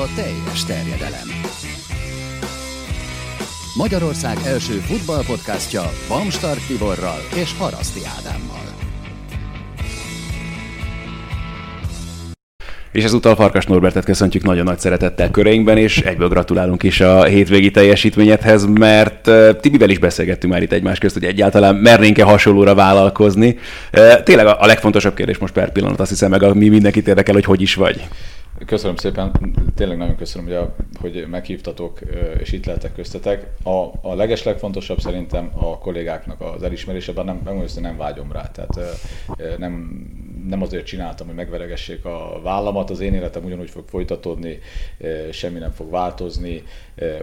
a teljes terjedelem. Magyarország első futballpodcastja Bamstart Tiborral és Haraszti Ádámmal. És ezúttal Farkas Norbertet köszöntjük nagyon nagy szeretettel köreinkben, és egyből gratulálunk is a hétvégi teljesítményedhez, mert Tibivel is beszélgettünk már itt egymás közt, hogy egyáltalán mernénk-e hasonlóra vállalkozni. Tényleg a legfontosabb kérdés most per pillanat, azt hiszem meg, ami mindenkit érdekel, hogy hogy is vagy. Köszönöm szépen, tényleg nagyon köszönöm, hogy, a, hogy meghívtatok, és itt lehetek köztetek. A, a leges szerintem a kollégáknak az elismerése, bár nem, nem, nem vágyom rá, tehát nem, nem azért csináltam, hogy megveregessék a vállamat, az én életem ugyanúgy fog folytatódni, semmi nem fog változni,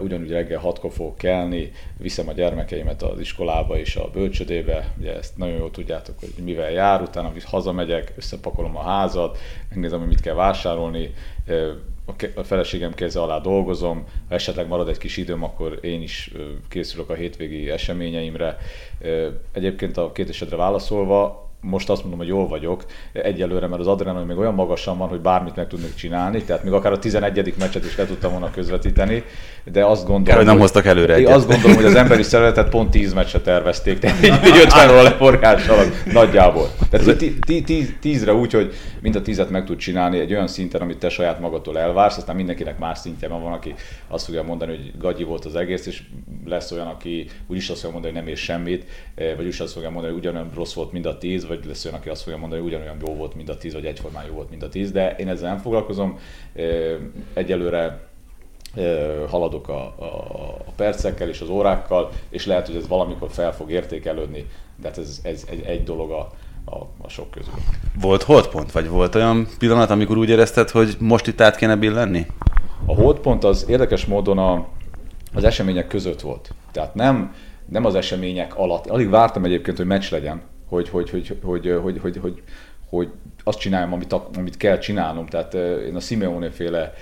ugyanúgy reggel hatkor fogok kelni, viszem a gyermekeimet az iskolába és a bölcsödébe, ugye ezt nagyon jól tudjátok, hogy mivel jár, utána hazamegyek, összepakolom a házat, megnézem, hogy mit kell vásárolni, a feleségem keze alá dolgozom, ha esetleg marad egy kis időm, akkor én is készülök a hétvégi eseményeimre. Egyébként a két esetre válaszolva, most azt mondom, hogy jól vagyok egyelőre, mert az adrenalin még olyan magasan van, hogy bármit meg tudnék csinálni, tehát még akár a 11. meccset is le tudtam volna közvetíteni, de azt gondolom, Kell, hogy nem hoztak előre egyet. Azt gondolom, hogy az emberi szervezetet pont 10 meccset tervezték, tehát egy 50 óra leforgással nagyjából. Tehát 10-re úgy, hogy mind a 10-et meg tud csinálni egy olyan szinten, amit te saját magadtól elvársz, aztán mindenkinek más szintje van, van, aki azt fogja mondani, hogy gagyi volt az egész, és lesz olyan, aki úgyis azt fogja mondani, hogy nem ér semmit, vagy úgy azt fogja mondani, hogy ugyanolyan rossz volt, mind a 10, vagy lesz olyan, aki azt fogja mondani, hogy ugyanolyan jó volt, mint a 10, vagy egyformán jó volt, mint a 10, de én ezzel nem foglalkozom. Egyelőre haladok a, a, a percekkel és az órákkal, és lehet, hogy ez valamikor fel fog értékelődni, de hát ez, ez egy, egy dolog a, a, a sok közül. Volt holdpont, vagy volt olyan pillanat, amikor úgy érezted, hogy most itt át kéne billenni? A holdpont az érdekes módon a, az események között volt. Tehát nem, nem az események alatt. Alig vártam egyébként, hogy meccs legyen, hogy, hogy, hogy, hogy, hogy, hogy, hogy, hogy azt csináljam, amit, amit kell csinálnom. Tehát én a Simeone féle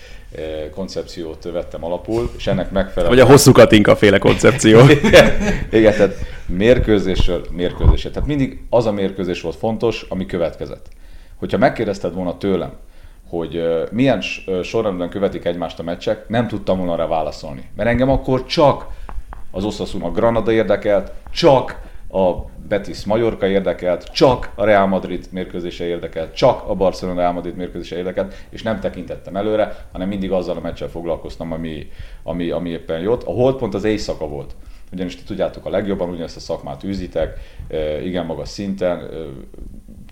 koncepciót vettem alapul, és ennek megfelelően... Vagy a hosszú Katinka féle koncepció. igen, igen, tehát mérkőzésről mérkőzésre. Tehát mindig az a mérkőzés volt fontos, ami következett. Hogyha megkérdezted volna tőlem, hogy milyen sorrendben követik egymást a meccsek, nem tudtam volna rá válaszolni. Mert engem akkor csak az Osasuna Granada érdekelt, csak a Betis Mallorca érdekelt, csak a Real Madrid mérkőzése érdekelt, csak a Barcelona Real Madrid mérkőzése érdekelt, és nem tekintettem előre, hanem mindig azzal a meccsel foglalkoztam, ami, ami, ami éppen jött. A holdpont az éjszaka volt. Ugyanis ti tudjátok a legjobban, ugyanezt a szakmát űzitek, igen magas szinten,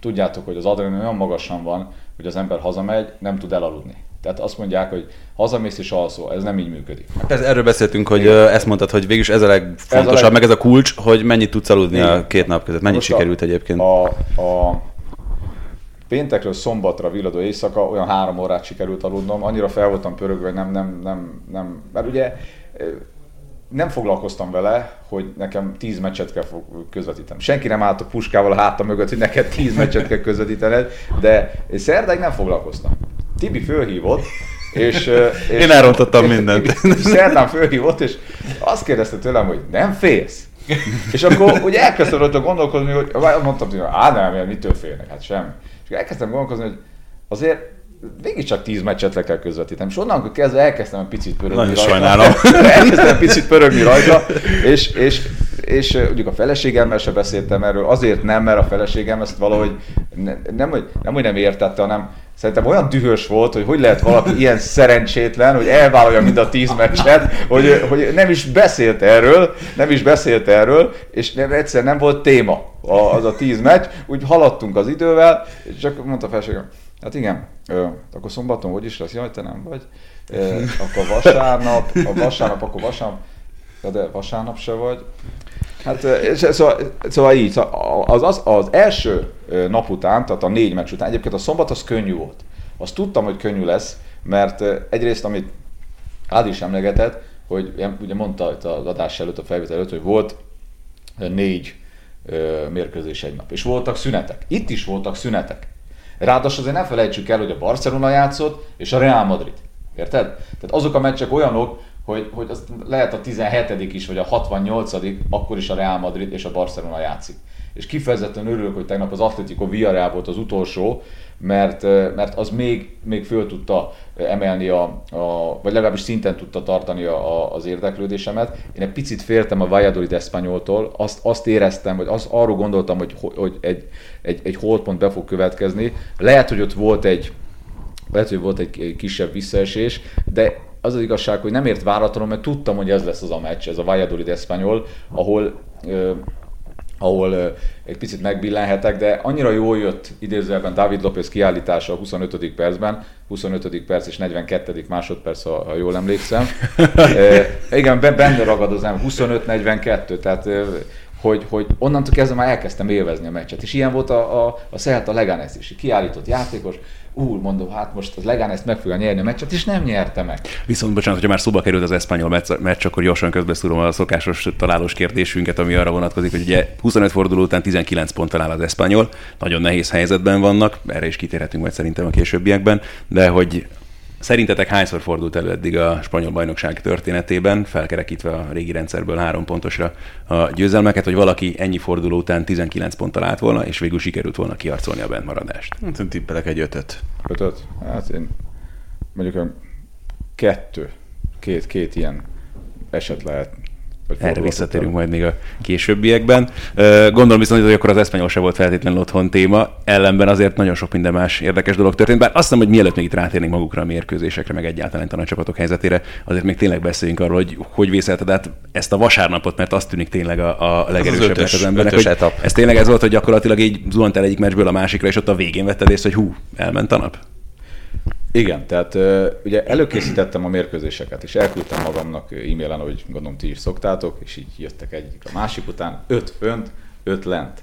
tudjátok, hogy az adrenalin olyan magasan van, hogy az ember hazamegy, nem tud elaludni. Tehát azt mondják, hogy hazamész és alszol, ez nem így működik. Ez, erről beszéltünk, hogy Igen. ezt mondtad, hogy végülis ez a legfontosabb, ez a leg... meg ez a kulcs, hogy mennyit tudsz aludni Igen. a két nap között. Mennyit Most sikerült a, egyébként? A, a péntekről szombatra villadó éjszaka olyan három órát sikerült aludnom, annyira fel voltam pörögve, hogy nem, nem, nem, nem, mert ugye nem foglalkoztam vele, hogy nekem tíz meccset kell közvetítenem. Senki nem állt a puskával a hátam mögött, hogy neked tíz meccset kell közvetítened, de szerdáig nem foglalkoztam. Tibi fölhívott, és, és Én elrontottam mindent. És, és szerdán fölhívott, és azt kérdezte tőlem, hogy nem félsz? és akkor ugye elkezdtem rajta gondolkodni, hogy mondtam, hogy á nem, mitől félnek, hát sem. És elkezdtem gondolkozni, hogy azért csak tíz meccset le kell közvetítenem. És onnan kezdve elkezdtem egy picit pörögni Nagyon rajta. sajnálom. elkezdtem egy picit pörögni rajta, és, és, és mondjuk a feleségemmel se beszéltem erről, azért nem, mert a feleségem ezt valahogy ne, nem, hogy, nem, hogy nem értette, hanem szerintem olyan dühös volt, hogy hogy lehet valaki ilyen szerencsétlen, hogy elvállalja mind a tíz meccset, hogy, hogy nem is beszélt erről, nem is beszélt erről, és nem, egyszer nem volt téma az a tíz meccs, úgy haladtunk az idővel, és csak mondta a feleségem, Hát igen, ö, akkor szombaton hogy is lesz? Jaj, te nem vagy. Ö, akkor vasárnap, a vasárnap, akkor vasárnap, de vasárnap se vagy. Hát szóval, szóval így, szóval az, az, az első nap után, tehát a négy meccs után, egyébként a szombat az könnyű volt. Azt tudtam, hogy könnyű lesz, mert egyrészt, amit Ádi is emlegetett, hogy ugye mondta az adás előtt, a felvétel előtt, hogy volt négy mérkőzés egy nap. És voltak szünetek. Itt is voltak szünetek. Ráadásul azért ne felejtsük el, hogy a Barcelona játszott, és a Real Madrid. Érted? Tehát azok a meccsek olyanok, hogy, hogy az lehet a 17. is, vagy a 68. akkor is a Real Madrid és a Barcelona játszik. és kifejezetten örülök, hogy tegnap az Atletico Villarreal volt az utolsó, mert, mert az még, még föl tudta emelni, a, a, vagy legalábbis szinten tudta tartani a, a, az érdeklődésemet. Én egy picit féltem a Valladolid Espanyoltól, azt, azt éreztem, vagy azt, arról gondoltam, hogy, hogy egy, egy, egy holdpont be fog következni. Lehet, hogy ott volt egy, lehet, hogy volt egy kisebb visszaesés, de az az igazság, hogy nem ért váratlanul, mert tudtam, hogy ez lesz az a meccs, ez a Valladolid Espanyol, ahol ahol egy picit megbillenhetek, de annyira jól jött idézőjelben David López kiállítása a 25. percben, 25. perc és 42. másodperc, ha jól emlékszem. e, igen, benne ragad az 25-42, tehát hogy, hogy onnantól kezdve már elkezdtem élvezni a meccset. És ilyen volt a, a, a Celta Leganes is. Kiállított játékos, úr, mondom, hát most az Legán ezt meg fogja nyerni a meccset, és nem nyerte meg. Viszont bocsánat, hogyha már szóba került az eszpanyol meccs, meccs akkor gyorsan közbeszúrom a szokásos találós kérdésünket, ami arra vonatkozik, hogy ugye 25 forduló után 19 ponttal áll az eszpanyol, nagyon nehéz helyzetben vannak, erre is kitérhetünk majd szerintem a későbbiekben, de hogy Szerintetek hányszor fordult elő eddig a spanyol bajnokság történetében, felkerekítve a régi rendszerből három pontosra a győzelmeket, hogy valaki ennyi forduló után 19 ponttal állt volna, és végül sikerült volna kiarcolni a bentmaradást? Hát én tippelek egy ötöt. Ötöt? Hát én mondjuk kettő, két, két ilyen eset lehet erre visszatérünk majd még a későbbiekben. Gondolom viszont, hogy akkor az eszpanyol se volt feltétlenül otthon téma, ellenben azért nagyon sok minden más érdekes dolog történt, bár azt hiszem, hogy mielőtt még itt rátérnénk magukra a mérkőzésekre, meg egyáltalán a csapatok helyzetére, azért még tényleg beszéljünk arról, hogy hogy vészelted át ezt a vasárnapot, mert azt tűnik tényleg a, a legerősebbnek az, az embernek. Hogy etap. Ez tényleg ez volt, hogy gyakorlatilag így zuhant el egyik meccsből a másikra, és ott a végén vetted észre, hogy hú, elment a nap? Igen, tehát ugye előkészítettem a mérkőzéseket, és elküldtem magamnak e-mailen, hogy gondolom ti is szoktátok, és így jöttek egyik a másik után, öt fönt, öt lent.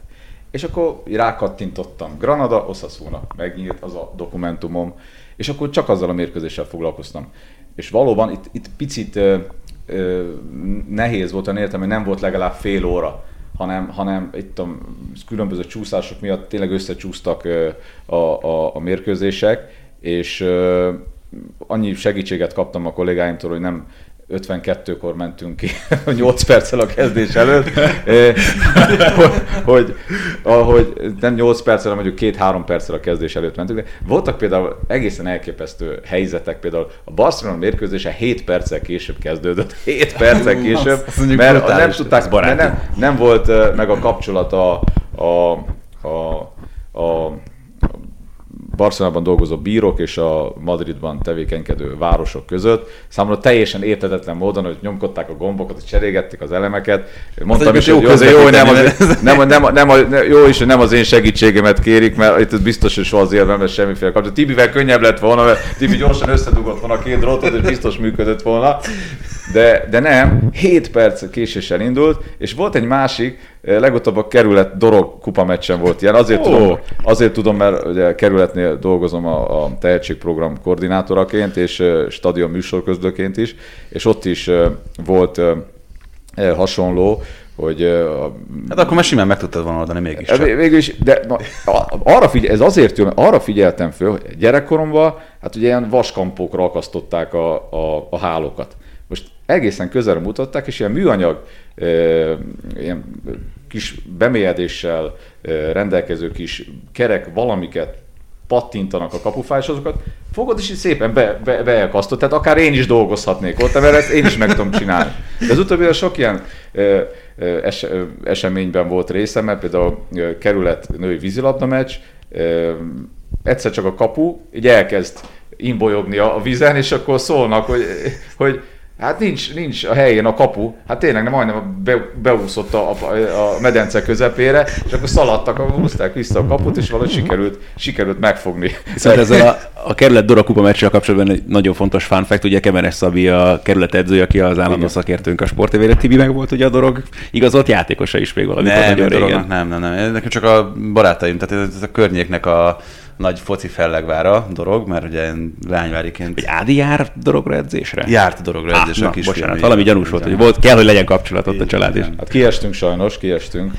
És akkor rákattintottam Granada, Osasuna, megnyílt az a dokumentumom, és akkor csak azzal a mérkőzéssel foglalkoztam. És valóban itt, itt picit ö, ö, nehéz volt, értem, hogy nem volt legalább fél óra, hanem, hanem itt a különböző csúszások miatt tényleg összecsúsztak a, a, a mérkőzések, és annyi segítséget kaptam a kollégáimtól, hogy nem 52-kor mentünk ki, 8 perccel a kezdés előtt, hogy, hogy, ahogy nem 8 perccel, hanem mondjuk 2-3 perccel a kezdés előtt mentünk. De voltak például egészen elképesztő helyzetek, például a Barcelona mérkőzése 7 perccel később kezdődött, 7 perccel később, mert nem tudták, mert nem, nem volt meg a kapcsolat a, a, a, a Barcelonában dolgozó bírók és a Madridban tevékenykedő városok között. Számomra teljesen értetetlen módon, hogy nyomkodták a gombokat, hogy cserégették az elemeket. Mondtam is, hogy jó, jó, nem, az, nem, nem, nem, nem, jó is, hogy nem az én segítségemet kérik, mert itt biztos, hogy soha azért nem lesz semmiféle kapcsolat. Tibivel könnyebb lett volna, mert Tibi gyorsan összedugott volna a két drótot, és biztos működött volna. De, de nem, 7 perc késéssel indult, és volt egy másik, eh, legutóbb a kerület Dorog kupa meccsen volt ilyen. Azért, oh. tudom, azért tudom, mert ugye kerületnél dolgozom a, a tehetségprogram koordinátoraként, és uh, stadion műsorközlőként is, és ott is uh, volt hasonló, hogy... Hát akkor már simán meg tudtad volna oldani mégiscsak. Végül is, de na, arra figyel, ez azért jó, mert arra figyeltem föl, hogy gyerekkoromban, hát ugye ilyen vaskampókra akasztották a, a, a hálókat. Most egészen közelre mutatták, és ilyen műanyag, ilyen kis bemélyedéssel rendelkező kis kerek valamiket pattintanak a kapufá, és azokat fogod, és így szépen be, be, beelkasztod. Tehát akár én is dolgozhatnék ott, mert ezt én is meg tudom csinálni. De az utóbbi sok ilyen es, eseményben volt részem, mert például kerület női vízilabda meccs, egyszer csak a kapu így elkezd imbolyogni a vízen, és akkor szólnak, hogy, hogy Hát nincs, nincs a helyén a kapu, hát tényleg nem majdnem be, beúszott a, a, a medence közepére, és akkor szaladtak, húzták vissza a kaput, és valahogy sikerült, sikerült megfogni. Viszont ezzel a, a kerület Dora kupa meccsel kapcsolatban egy nagyon fontos fun fact, ugye Kemenes Szabi a kerület edzője, aki az állandó szakértőnk a sportévére, Tibi meg volt ugye a Dorog igazolt játékosa is még valami. Nem, nagyon régen. nem, nem, nem, nekem csak a barátaim, tehát ez a környéknek a nagy foci fellegvára dolog, mert ugye én lányváriként... Hogy Ádi jár dorogra edzésre? Járt dorogra edzésre a kisfiam. Bocsánat, valami gyanús volt, hogy volt, kell, hogy legyen kapcsolat ott a család is. Hát kiestünk sajnos, kiestünk.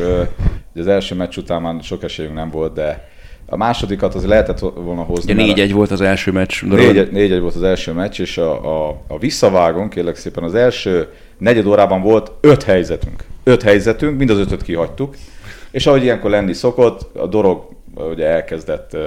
Az első meccs után már sok esélyünk nem volt, de a másodikat az lehetett volna hozni. Ja, 4-1 volt az első meccs. 4-1 volt az első meccs, és a, a, a visszavágon, kérlek szépen, az első negyed órában volt öt helyzetünk. Öt helyzetünk, mind az ötöt kihagytuk. És ahogy ilyenkor lenni szokott, a dolog ugye elkezdett uh,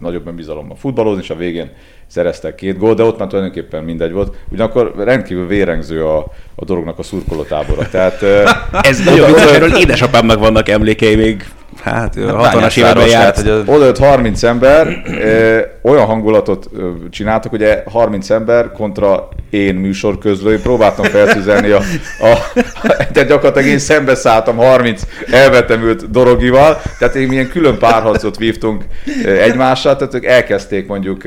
nagyobb önbizalommal futballozni, és a végén szereztek két gól, de ott már tulajdonképpen mindegy volt. Ugyanakkor rendkívül vérengző a, a dolognak a szurkolótábora. Tehát, Ez nagyon vicces, erről édesapámnak vannak emlékei még hát, hát 60-as években járt. hogy az... Oda 30 ember, ö, olyan hangulatot ö, csináltak, ugye 30 ember kontra én műsorközlői, próbáltam feltüzelni a, a, a tehát gyakorlatilag én szembeszálltam 30 elvetemült dorogival, tehát én milyen külön párharcot vívtunk egymással, tehát ők elkezdték mondjuk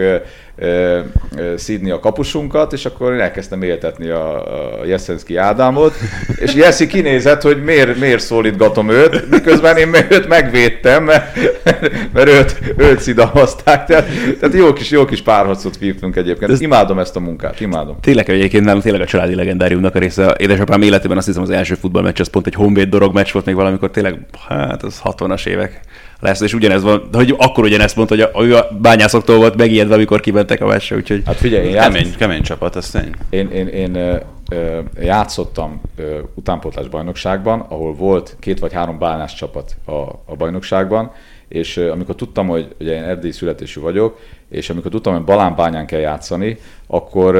szídni a kapusunkat, és akkor én elkezdtem éltetni a, a Jeszenszki Ádámot, és Jeszi kinézett, hogy miért, miért szólítgatom őt, miközben én őt megvédtem, mert, mert őt, őt szidalmazták, tehát, tehát jó kis, jó kis párharcot vívtunk egyébként. Ez, imádom ezt a munkát, imádom. Tényleg egyébként nem, tényleg a családi legendáriumnak a része. Édesapám életében azt hiszem az első futballmeccs, az pont egy honvéd dorog meccs volt még valamikor, tényleg, hát az 60-as évek lesz, és ugyanez van, hogy akkor ugyanezt mondta, hogy a, hogy a bányászoktól volt megijedve, amikor kimentek a meccsre, úgyhogy... Hát figyelj, én kemény, kemény, kemény csapat, ez tény. Én, én, én ö, ö, játszottam ö, utánpótlás bajnokságban, ahol volt két vagy három bányás csapat a, a bajnokságban, és amikor tudtam, hogy ugye én erdélyi születésű vagyok, és amikor tudtam, hogy Balánbányán kell játszani, akkor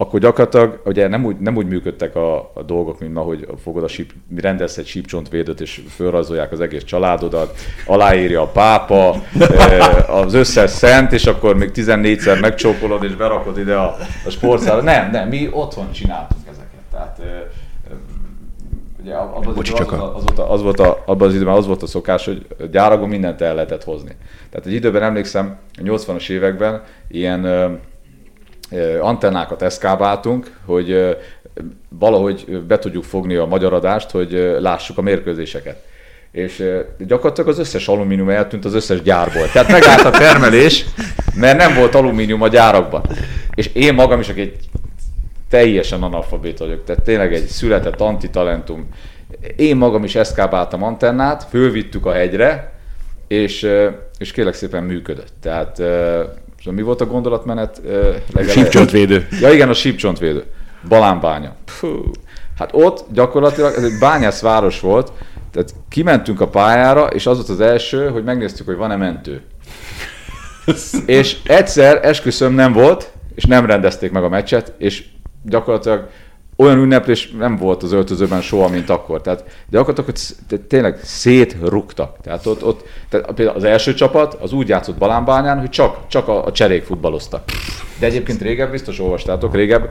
akkor gyakorlatilag ugye nem úgy, nem úgy működtek a, a dolgok, mint ma, hogy fogod a síp, rendelsz egy sípcsontvédőt, és fölrajzolják az egész családodat, aláírja a pápa, az összes szent, és akkor még 14-szer megcsókolod, és berakod ide a, a sportszára. Nem, nem, mi otthon csináltunk ezeket. Tehát ugye abban az, az, az, volt a, az, volt a, abban az időben az volt a szokás, hogy gyárakban mindent el lehetett hozni. Tehát egy időben emlékszem, a 80-as években ilyen antennákat eszkábáltunk, hogy valahogy be tudjuk fogni a magyar adást, hogy lássuk a mérkőzéseket. És gyakorlatilag az összes alumínium eltűnt az összes gyárból. Tehát megállt a termelés, mert nem volt alumínium a gyárakban. És én magam is egy teljesen analfabét vagyok, tehát tényleg egy született antitalentum. Én magam is eszkábáltam antennát, fölvittük a hegyre, és, és kérlek szépen működött. Tehát Szóval mi volt a gondolatmenet? Sípcsontvédő. Ja igen, a sípcsontvédő. Balánbánya. Puh. Hát ott gyakorlatilag ez egy bányász város volt, tehát kimentünk a pályára, és az volt az első, hogy megnéztük, hogy van-e mentő. és egyszer esküszöm nem volt, és nem rendezték meg a meccset, és gyakorlatilag olyan ünneplés nem volt az öltözőben soha, mint akkor. Tehát gyakorlatilag hogy tényleg szétrugtak. Tehát ott, ott tehát például az első csapat az úgy játszott Balánbányán, hogy csak, csak a, a cserék futballoztak. De egyébként régebb, biztos olvastátok, régebb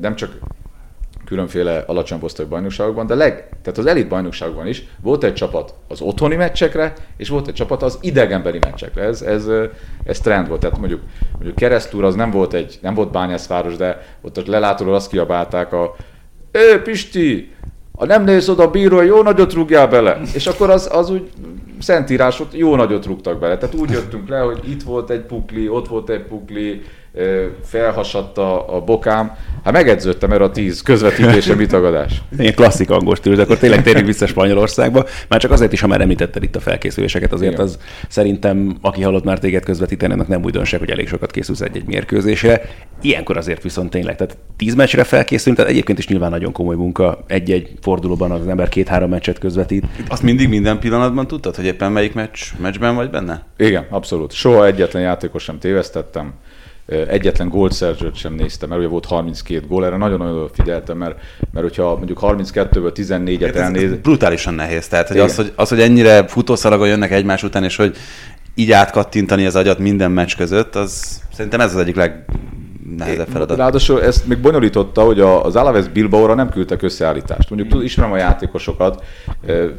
nem csak különféle alacsony posztai bajnokságokban, de leg, tehát az elit bajnokságban is volt egy csapat az otthoni meccsekre, és volt egy csapat az idegenbeli meccsekre. Ez, ez, ez trend volt. Tehát mondjuk, mondjuk keresztúr az nem volt egy, nem volt bányászváros, de ott a lelátóról azt kiabálták a Ö, Pisti, ha nem néz oda a bíró, jó nagyot rúgjál bele. És akkor az, az úgy szentírás volt, jó nagyot rúgtak bele. Tehát úgy jöttünk le, hogy itt volt egy pukli, ott volt egy pukli, felhasadta a bokám. Hát megedződtem erre a tíz közvetítése, mit tagadás. Ilyen klasszik angol stílus, de akkor tényleg térjünk vissza Spanyolországba. Már csak azért is, ha már említetted itt a felkészüléseket, azért Igen. az szerintem, aki hallott már téged közvetíteni, annak nem újdonság, hogy elég sokat készülsz egy-egy mérkőzésre. Ilyenkor azért viszont tényleg, tehát tíz meccsre felkészülünk, tehát egyébként is nyilván nagyon komoly munka. Egy-egy fordulóban az ember két-három meccset közvetít. Azt mindig minden pillanatban tudtad, hogy éppen melyik meccs, meccsben vagy benne? Igen, abszolút. Soha egyetlen játékos sem tévesztettem egyetlen gólt szerzőt sem néztem, mert ugye volt 32 gól, erre nagyon-nagyon figyeltem, mert, mert hogyha mondjuk 32-ből 14-et hát elnéz... Brutálisan nehéz, tehát hogy az, hogy, az, hogy ennyire futószalagon jönnek egymás után, és hogy így átkattintani az agyat minden meccs között, az szerintem ez az egyik leg nehezebb feladat. Ráadásul ezt még bonyolította, hogy az Alaves Bilbao-ra nem küldtek összeállítást. Mondjuk tud, ismerem a játékosokat,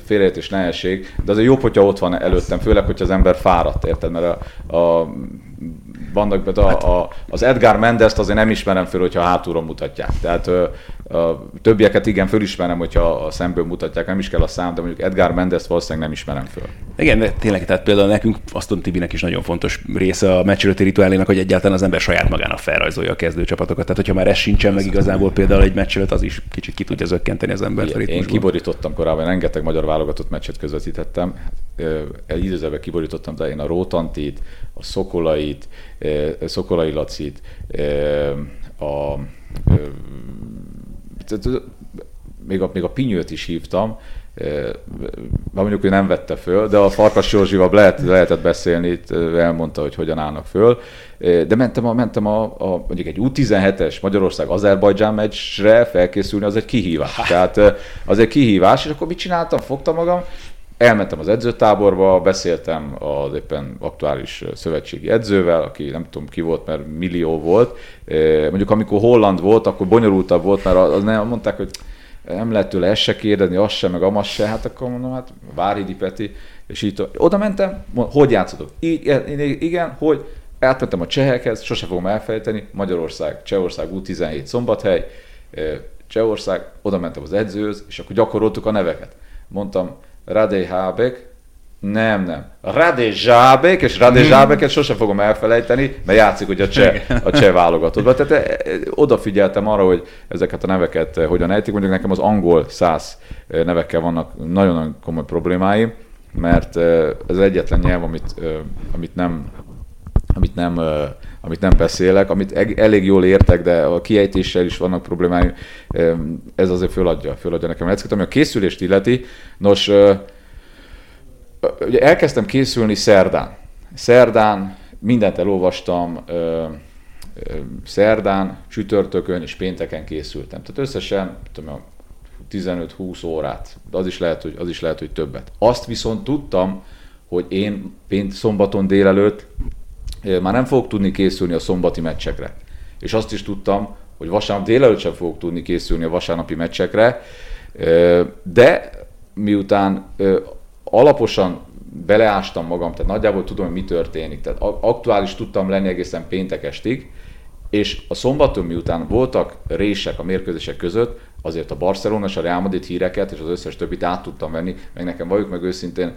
félreértés nehézség, de azért jobb, hogyha ott van előttem, főleg, hogyha az ember fáradt, érted? Mert a, a vannak, a, a, az Edgar Mendes-t azért nem ismerem föl, hogyha hátulról mutatják. Tehát a többieket igen, fölismerem, hogyha a szemből mutatják, nem is kell a szám, de mondjuk Edgar Mendes valószínűleg nem ismerem föl. Igen, de tényleg, tehát például nekünk Aston Tibinek is nagyon fontos része a meccsölötti rituálénak, hogy egyáltalán az ember saját magának felrajzolja a kezdőcsapatokat. Tehát, hogyha már ez sincsen meg igazából például egy meccsölött, az is kicsit ki tudja zökkenteni az embert. Igen, én kiborítottam korábban, rengeteg magyar válogatott meccset közvetítettem. Időzőben kiborítottam, de én a Rótantit, a Szokolait, Szokolai Lacit, a még a, még a Pinyőt is hívtam, már mondjuk, hogy nem vette föl, de a Farkas Józsival lehet, lehetett beszélni, itt elmondta, hogy hogyan állnak föl. De mentem, a, mentem a, a mondjuk egy U17-es Magyarország-Azerbajdzsán meccsre felkészülni, az egy kihívás. Tehát az egy kihívás, és akkor mit csináltam? Fogtam magam, elmentem az edzőtáborba, beszéltem az éppen aktuális szövetségi edzővel, aki nem tudom ki volt, mert millió volt. Mondjuk amikor Holland volt, akkor bonyolultabb volt, mert az nem mondták, hogy nem lehet tőle ezt se kérdezni, azt se, meg amaz se, hát akkor mondom, hát Váridi Peti, és így oda mentem, hogy játszotok? Igen, hogy átmentem a csehekhez, sose fogom elfelejteni, Magyarország, Csehország U17 Szombathely, Csehország, oda mentem az edzőhöz, és akkor gyakoroltuk a neveket. Mondtam, Radej Hábek, nem, nem. Rade Zsábek, és Rade Zsábeket sose fogom elfelejteni, mert játszik ugye a cseh, a cseh válogatottban. Tehát e, e, odafigyeltem arra, hogy ezeket a neveket e, hogyan ejtik. Mondjuk nekem az angol száz nevekkel vannak nagyon-nagyon komoly problémáim, mert ez egyetlen nyelv, amit, amit nem amit nem, amit nem beszélek, amit elég jól értek, de a kiejtéssel is vannak problémáim, ez azért föladja, föladja nekem a Ami a készülést illeti, nos, ugye elkezdtem készülni szerdán. Szerdán mindent elolvastam, szerdán, csütörtökön és pénteken készültem. Tehát összesen tudom, 15-20 órát, de az is, lehet, hogy, az is lehet, hogy többet. Azt viszont tudtam, hogy én pént szombaton délelőtt már nem fogok tudni készülni a szombati meccsekre. És azt is tudtam, hogy vasárnap délelőtt sem fogok tudni készülni a vasárnapi meccsekre, de miután alaposan beleástam magam, tehát nagyjából tudom, hogy mi történik. Tehát aktuális tudtam lenni egészen péntek estig, és a szombaton miután voltak rések a mérkőzések között, azért a Barcelona és a Real Madrid híreket és az összes többit át tudtam venni, meg nekem valljuk meg őszintén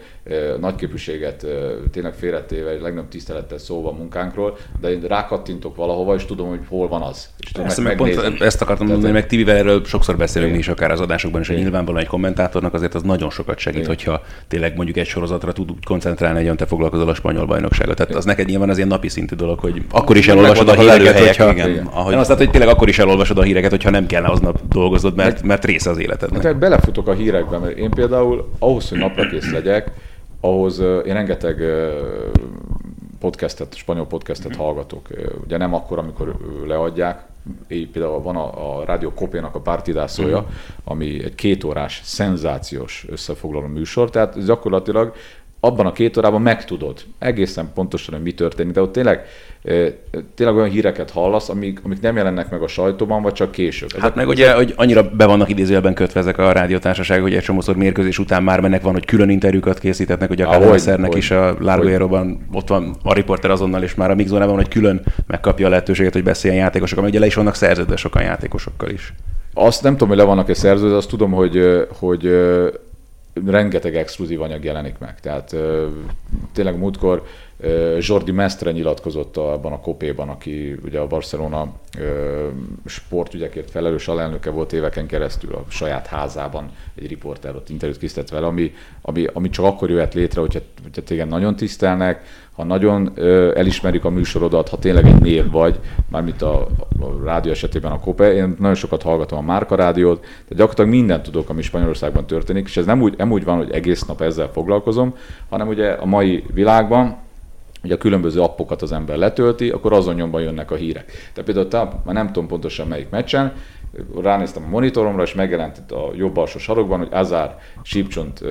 nagy képviséget tényleg félretéve, egy legnagyobb tisztelettel szóval a munkánkról, de én rákattintok valahova, és tudom, hogy hol van az. És tudom ezt, meg, pont ezt akartam mondani, meg Tibivel erről sokszor beszélünk mi is, akár az adásokban is, hogy nyilvánvalóan egy kommentátornak azért az nagyon sokat segít, Igen. hogyha tényleg mondjuk egy sorozatra tud koncentrálni, hogy te foglalkozol a spanyol bajnokságot. Tehát az neked nyilván az ilyen napi szintű dolog, hogy akkor is elolvasod a híreket, hogyha... Igen, ahogy... azt, hogy tényleg akkor is elolvasod a híreket, hogyha nem kellene aznap dolgoznod tudod, mert, mert része az életednek. Hát belefutok a hírekbe, mert én például ahhoz, hogy naprakész legyek, ahhoz én rengeteg podcastet, spanyol podcastet hallgatok. Ugye nem akkor, amikor leadják, így például van a, a Rádió Kopénak a pártidászója, mm-hmm. ami egy kétórás, szenzációs összefoglaló műsor, tehát gyakorlatilag abban a két órában megtudod egészen pontosan, hogy mi történik, de ott tényleg, tényleg olyan híreket hallasz, amik, amik nem jelennek meg a sajtóban, vagy csak később. Ezek hát meg ugye, hogy annyira be vannak idézőjelben kötve ezek a rádiótársaságok, hogy egy csomószor mérkőzés után már mennek van, hogy külön interjúkat készítetnek, ugye a Kaleszernek is a Largoéróban ott van a riporter azonnal, és már a Mixzónában, hogy külön megkapja a lehetőséget, hogy beszéljen játékosok, mert ugye le is vannak szerződve sokan játékosokkal is. Azt nem tudom, hogy le vannak-e szerződve, azt tudom, hogy, hogy rengeteg exkluzív anyag jelenik meg. Tehát tényleg múltkor Jordi Mestre nyilatkozott abban a kopéban, aki ugye a Barcelona sportügyekért felelős alelnöke volt éveken keresztül a saját házában, egy riporter ott interjút készített vele, ami, ami, ami csak akkor jöhet létre, hogyha, hogyha téged nagyon tisztelnek, ha nagyon ö, elismerik a műsorodat, ha tényleg egy név vagy, mármint a, a rádió esetében a Kope, én nagyon sokat hallgatom a Márka rádiót, tehát gyakorlatilag mindent tudok, ami Spanyolországban történik, és ez nem úgy, nem úgy van, hogy egész nap ezzel foglalkozom, hanem ugye a mai világban ugye a különböző appokat az ember letölti, akkor azon nyomban jönnek a hírek. Tehát például tá, már nem tudom pontosan melyik meccsen, ránéztem a monitoromra, és megjelent itt a jobb alsó sarokban, hogy Azár sípcsont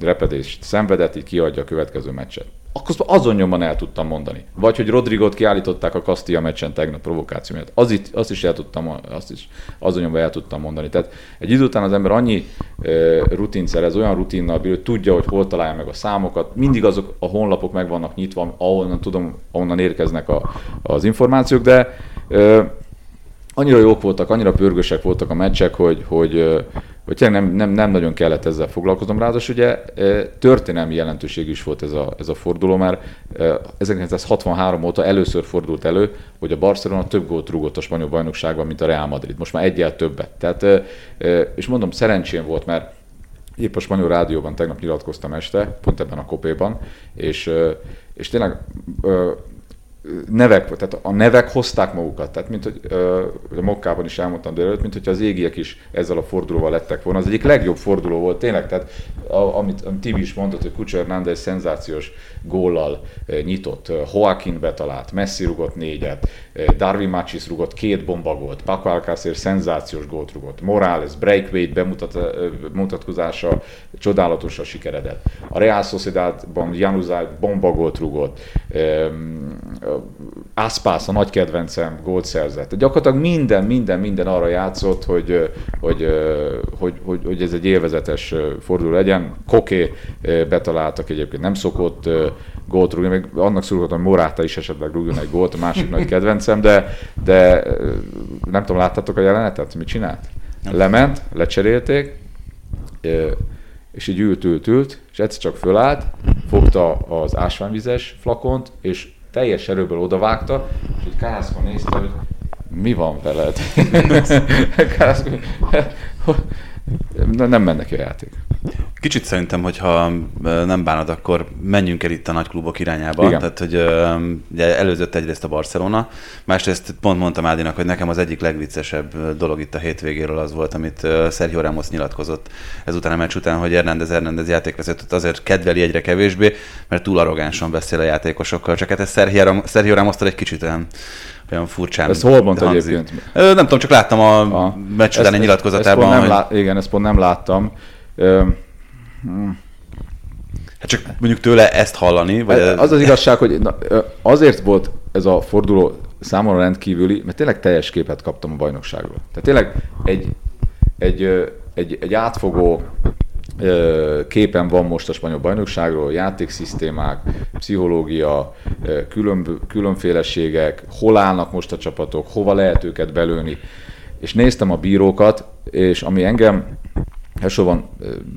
repedést szenvedett, így kiadja a következő meccset akkor azon nyomban el tudtam mondani. Vagy hogy Rodrigot kiállították a Castilla meccsen tegnap provokáció miatt. Az itt, azt is el tudtam, azt is azon nyomban el tudtam mondani. Tehát egy idő után az ember annyi e, rutin szerez, olyan rutinnal hogy tudja, hogy hol találja meg a számokat. Mindig azok a honlapok meg vannak nyitva, ahonnan tudom, ahonnan érkeznek a, az információk, de e, annyira jók voltak, annyira pörgősek voltak a meccsek, hogy, hogy, hogy nem, nem, nem nagyon kellett ezzel foglalkoznom. Ráadásul ugye történelmi jelentőség is volt ez a, ez a forduló, mert 1963 óta először fordult elő, hogy a Barcelona több gólt rúgott a spanyol bajnokságban, mint a Real Madrid. Most már egyel többet. Tehát, és mondom, szerencsém volt, mert épp a spanyol rádióban tegnap nyilatkoztam este, pont ebben a kopéban, és, és tényleg nevek, tehát a nevek hozták magukat, tehát mint hogy a Mokkában is elmondtam délelőtt, mint hogy az égiek is ezzel a fordulóval lettek volna. Az egyik legjobb forduló volt tényleg, tehát a, amit, amit Tibi is mondott, hogy Kucsar Hernández szenzációs góllal e, nyitott, Joaquin betalált, Messi rugott négyet, Darwin Machis rugott két bombagolt, Paco Alcácer szenzációs gólt rugott, Morales, Breakweight bemutat, bemutatkozása csodálatosan sikeredett. A Real Sociedadban Januzaj bombagolt rugott, Aspas, a nagy kedvencem, gólt szerzett. Gyakorlatilag minden, minden, minden arra játszott, hogy, hogy, hogy, hogy, hogy ez egy élvezetes forduló legyen. Koké betaláltak egyébként, nem szokott gólt rúgni, még annak szurkoltam, hogy Moráta is esetleg rúgjon egy gólt, a másik nagy kedvencem, de, de nem tudom, láttátok a jelenetet, mit csinált? Lement, lecserélték, és így ült, ült, ült, és egyszer csak fölállt, fogta az ásványvizes flakont, és teljes erőből odavágta, és egy Kászka nézte, hogy mi van veled? Kászka, nem mennek a játék. Kicsit szerintem, hogyha nem bánod, akkor menjünk el itt a nagy klubok irányába. Igen. Tehát, hogy ugye előzött egyrészt a Barcelona, másrészt pont mondtam Ádinak, hogy nekem az egyik legviccesebb dolog itt a hétvégéről az volt, amit Sergio Ramos nyilatkozott ezután a meccs után, hogy Hernández Hernández játékvezetőt azért kedveli egyre kevésbé, mert túl arrogánsan beszél a játékosokkal. Csak hát ez Sergio ramos egy kicsit olyan olyan furcsán. Ezt hol mondta egyébként? Nem tudom, csak láttam a, a meccs utáni nyilatkozatában. Ezt, ezt hogy... lá... Igen, ezt pont nem láttam. Hát csak mondjuk tőle ezt hallani? Vagy ez... Az az igazság, hogy na, azért volt ez a forduló számomra rendkívüli, mert tényleg teljes képet kaptam a bajnokságról. Tehát tényleg egy, egy, egy, egy átfogó képen van most a spanyol bajnokságról, játékszisztémák, pszichológia, külön, különféleségek, hol állnak most a csapatok, hova lehet őket belőni. És néztem a bírókat, és ami engem elsősorban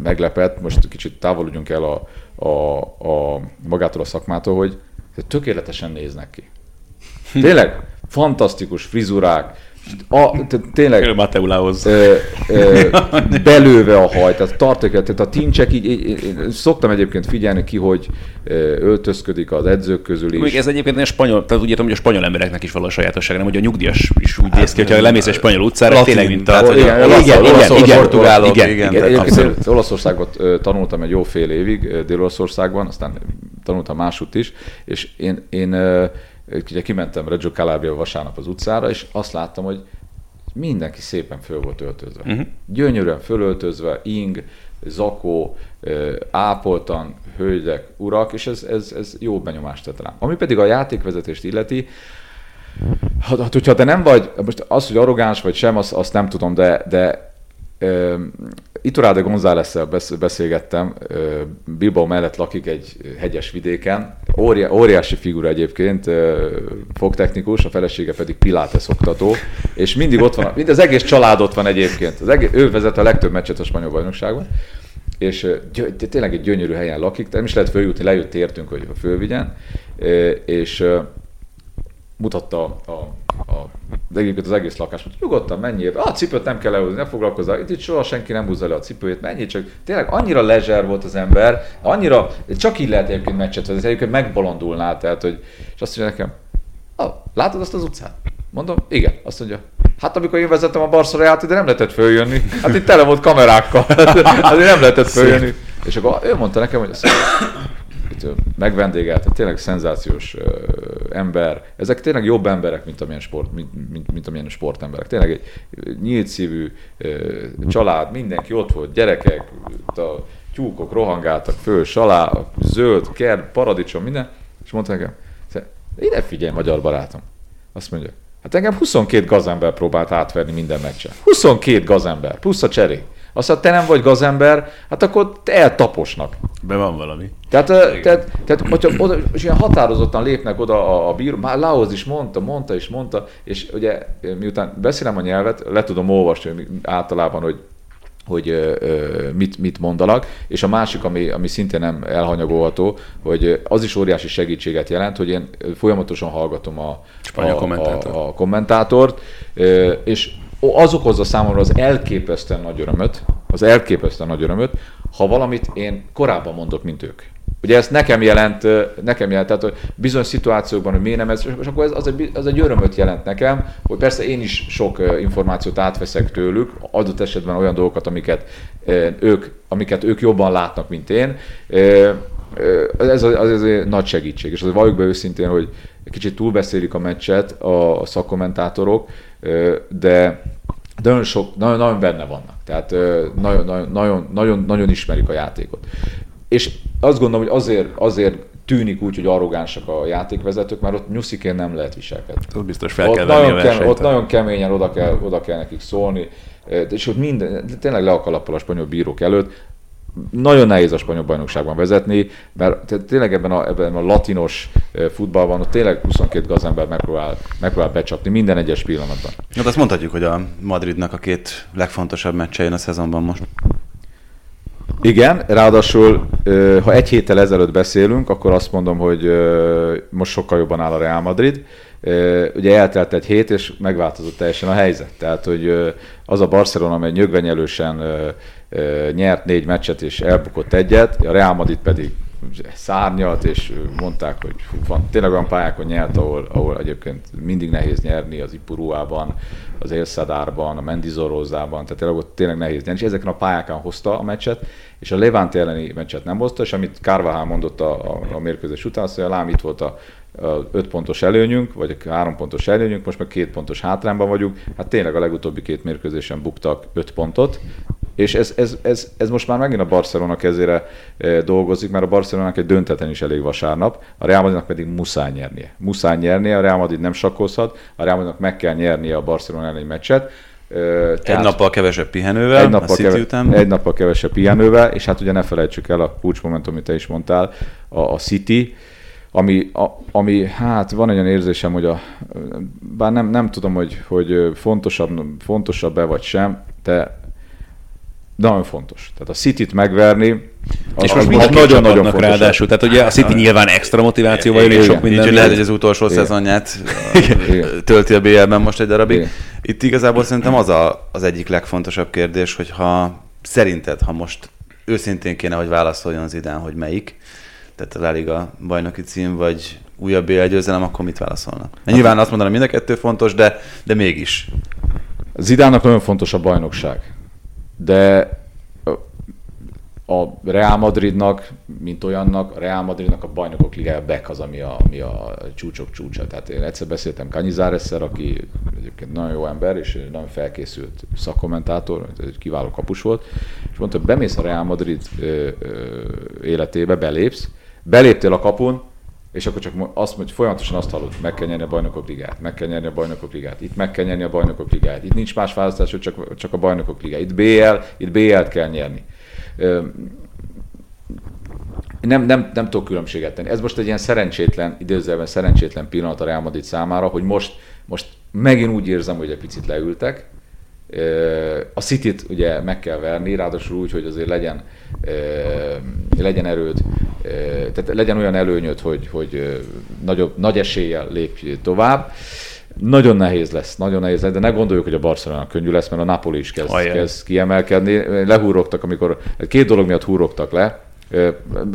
meglepett, most kicsit távolodjunk el a, a, a magától a szakmától, hogy tökéletesen néznek ki. Tényleg, fantasztikus frizurák, a, tényleg Mateulához. belőve a haj, tehát tartok, tehát a tincsek így, így, így, szoktam egyébként figyelni ki, hogy öltözködik az edzők közül is. Még ez egyébként a spanyol, tehát úgy értem, hogy a spanyol embereknek is való sajátosság, nem, hogy a nyugdíjas is úgy néz ki, hogyha lemész egy spanyol utcára, Latin, tényleg mint a... Igen, igen, igen, igen, portugálok, igen, igen, igen, igen, igen Olaszországban tanultam egy jó fél évig, Dél-Olaszországban, aztán tanultam másút is, és én, én ugye kimentem Reggio Calabria vasárnap az utcára, és azt láttam, hogy mindenki szépen föl volt öltözve. Uh-huh. Gyönyörűen fölöltözve, ing, zakó, ápoltan, hölgyek, urak, és ez, ez, ez jó benyomást tett rám. Ami pedig a játékvezetést illeti, hát, hát hogyha te nem vagy, most az, hogy arrogáns vagy sem, azt, azt nem tudom, de, de Iturralde gonzález beszélgettem, Bilbao mellett lakik egy hegyes vidéken, Óri- óriási figura egyébként, fogtechnikus, a felesége pedig Pilates oktató, és mindig ott van, mind az egész család ott van egyébként. Az egész, ő vezet a legtöbb meccset a spanyol bajnokságban, és tényleg egy gyönyörű helyen lakik, nem is lehet följutni, lejött értünk, hogy fölvigyen, és mutatta a, a, de egyébként az egész lakás, hogy nyugodtan menjél, a cipőt nem kell lehúzni, ne foglalkozzál, itt, itt soha senki nem húzza le a cipőjét, mennyi csak tényleg annyira lezser volt az ember, annyira, csak így lehet egyébként meccset vezetni, egyébként megbolondulnál, tehát, hogy, és azt mondja nekem, ah, látod azt az utcát? Mondom, igen. Azt mondja, hát amikor én vezettem a Barcelonát, de nem lehetett följönni. Hát itt tele volt kamerákkal, azért nem lehetett följönni. És akkor ő mondta nekem, hogy azt mondja, megvendégelt, tényleg szenzációs ember. Ezek tényleg jobb emberek, mint amilyen, sport, mint, mint, mint amilyen sportemberek. Tényleg egy nyílt szívű család, mindenki ott volt, gyerekek, a tyúkok rohangáltak föl, salá, zöld, kert, paradicsom, minden. És mondta nekem, ide figyelj, magyar barátom. Azt mondja, hát engem 22 gazember próbált átverni minden meccsen. 22 gazember, plusz a cserék. Azt mondja, te nem vagy gazember, hát akkor te eltaposnak. Be van valami. Tehát, tehát, tehát hogyha oda, és ilyen határozottan lépnek oda a, a bíró, már Laoz is mondta, mondta és mondta, és ugye miután beszélem a nyelvet, le tudom olvasni általában, hogy hogy ö, mit, mit mondanak, és a másik, ami, ami szintén nem elhanyagolható, hogy az is óriási segítséget jelent, hogy én folyamatosan hallgatom a, a, a, a kommentátort, és az okozza számomra az elképesztően nagy örömöt, az elképesztően nagy örömöt, ha valamit én korábban mondok, mint ők. Ugye ezt nekem jelent, nekem jelent, tehát hogy bizonyos szituációkban, hogy miért nem ez, és akkor ez, az, egy, az egy örömöt jelent nekem, hogy persze én is sok információt átveszek tőlük, adott esetben olyan dolgokat, amiket ők, amiket ők jobban látnak, mint én. Ez az, az egy nagy segítség, és az valljuk be őszintén, hogy kicsit túlbeszélik a meccset a, a szakkommentátorok, de de nagyon, sok, nagyon, nagyon benne vannak. Tehát nagyon, nagyon, nagyon, nagyon, nagyon ismerik a játékot. És azt gondolom, hogy azért, azért tűnik úgy, hogy arrogánsak a játékvezetők, mert ott nyuszikén nem lehet viselkedni. Ott biztos fel ott kell nagyon, a kem, ott nagyon keményen oda kell, oda kell nekik szólni, és ott minden, tényleg le a kalappal a spanyol bírók előtt, nagyon nehéz a spanyol bajnokságban vezetni, mert tényleg ebben a, ebben a latinos futballban ott tényleg 22 gazember megpróbál, megpróbál becsapni minden egyes pillanatban. Hát azt mondhatjuk, hogy a Madridnak a két legfontosabb meccse a szezonban most. Igen, ráadásul, ha egy héttel ezelőtt beszélünk, akkor azt mondom, hogy most sokkal jobban áll a Real Madrid. Ugye eltelt egy hét, és megváltozott teljesen a helyzet. Tehát, hogy az a Barcelona, amely nyögvenyelősen nyert négy meccset és elbukott egyet, a Real Madrid pedig szárnyalt, és mondták, hogy van, tényleg olyan pályákon nyert, ahol, ahol egyébként mindig nehéz nyerni, az Ipuruában, az Élszadárban, a Mendizorozában, tehát tényleg ott tényleg nehéz nyerni, és ezeken a pályákon hozta a meccset, és a Levante elleni meccset nem hozta, és amit Carvajal mondott a, a, a mérkőzés után, azt mondja, lám itt volt a, a 5 pontos előnyünk, vagy a 3 pontos előnyünk, most meg két pontos hátrányban vagyunk. Hát tényleg a legutóbbi két mérkőzésen buktak 5 pontot, és ez, ez, ez, ez most már megint a Barcelona kezére e, dolgozik, mert a Barcelonának egy döntetlen is elég vasárnap, a Real Madridnak pedig muszáj nyernie. Muszáj nyernie, a Real Madrid nem sakkozhat, a Real Madridnak meg kell nyernie a Barcelona elleni meccset. E, tehát egy nappal kevesebb pihenővel, egy nappal, keve, után. egy nappal kevesebb pihenővel, és hát ugye ne felejtsük el a kulcsmomentum, amit te is mondtál, a, a City, ami, a, ami, hát van egy olyan érzésem, hogy a, bár nem, nem tudom, hogy, hogy fontosabb, fontosabb-e vagy sem, de nagyon fontos. Tehát a City-t megverni, és most mind nagyon nagyon fontos. ráadásul, tehát ugye a City nyilván extra motivációval jön, és sok minden. Úgyhogy lehet, hogy az utolsó Igen. szezonját tölti a BL-ben most egy darabig. Igen. Itt igazából szerintem az a, az egyik legfontosabb kérdés, hogy ha szerinted, ha most őszintén kéne, hogy válaszoljon az idán, hogy melyik, tehát a La Liga bajnoki cím, vagy újabb BL győzelem, akkor mit válaszolna? Nyilván azt mondanám, mind a kettő fontos, de, de mégis. Zidának nagyon fontos a bajnokság de a Real Madridnak, mint olyannak, a Real Madridnak a bajnokok ligája back az, ami a, ami a csúcsok csúcsa. Tehát én egyszer beszéltem Canizáresszel, aki egyébként nagyon jó ember, és nagyon felkészült szakkommentátor, egy kiváló kapus volt, és mondta, hogy bemész a Real Madrid életébe, belépsz, beléptél a kapun, és akkor csak azt hogy folyamatosan azt hallod, meg kell nyerni a bajnokok ligát, meg kell nyerni a bajnokok ligát, itt meg kell nyerni a bajnokok ligát, itt nincs más választás, csak, csak a bajnokok ligát, itt BL, itt BL-t kell nyerni. Nem, nem, nem tudok különbséget tenni. Ez most egy ilyen szerencsétlen, időzőben szerencsétlen pillanat a Real Madrid számára, hogy most, most megint úgy érzem, hogy egy picit leültek, a City-t ugye meg kell verni, ráadásul úgy, hogy azért legyen, legyen erőd, tehát legyen olyan előnyöd, hogy, hogy nagyobb, nagy eséllyel lépj tovább. Nagyon nehéz lesz, nagyon nehéz lesz, de ne gondoljuk, hogy a Barcelona könnyű lesz, mert a Napoli is kezd, kezd kiemelkedni. Lehúrogtak, amikor két dolog miatt húrogtak le,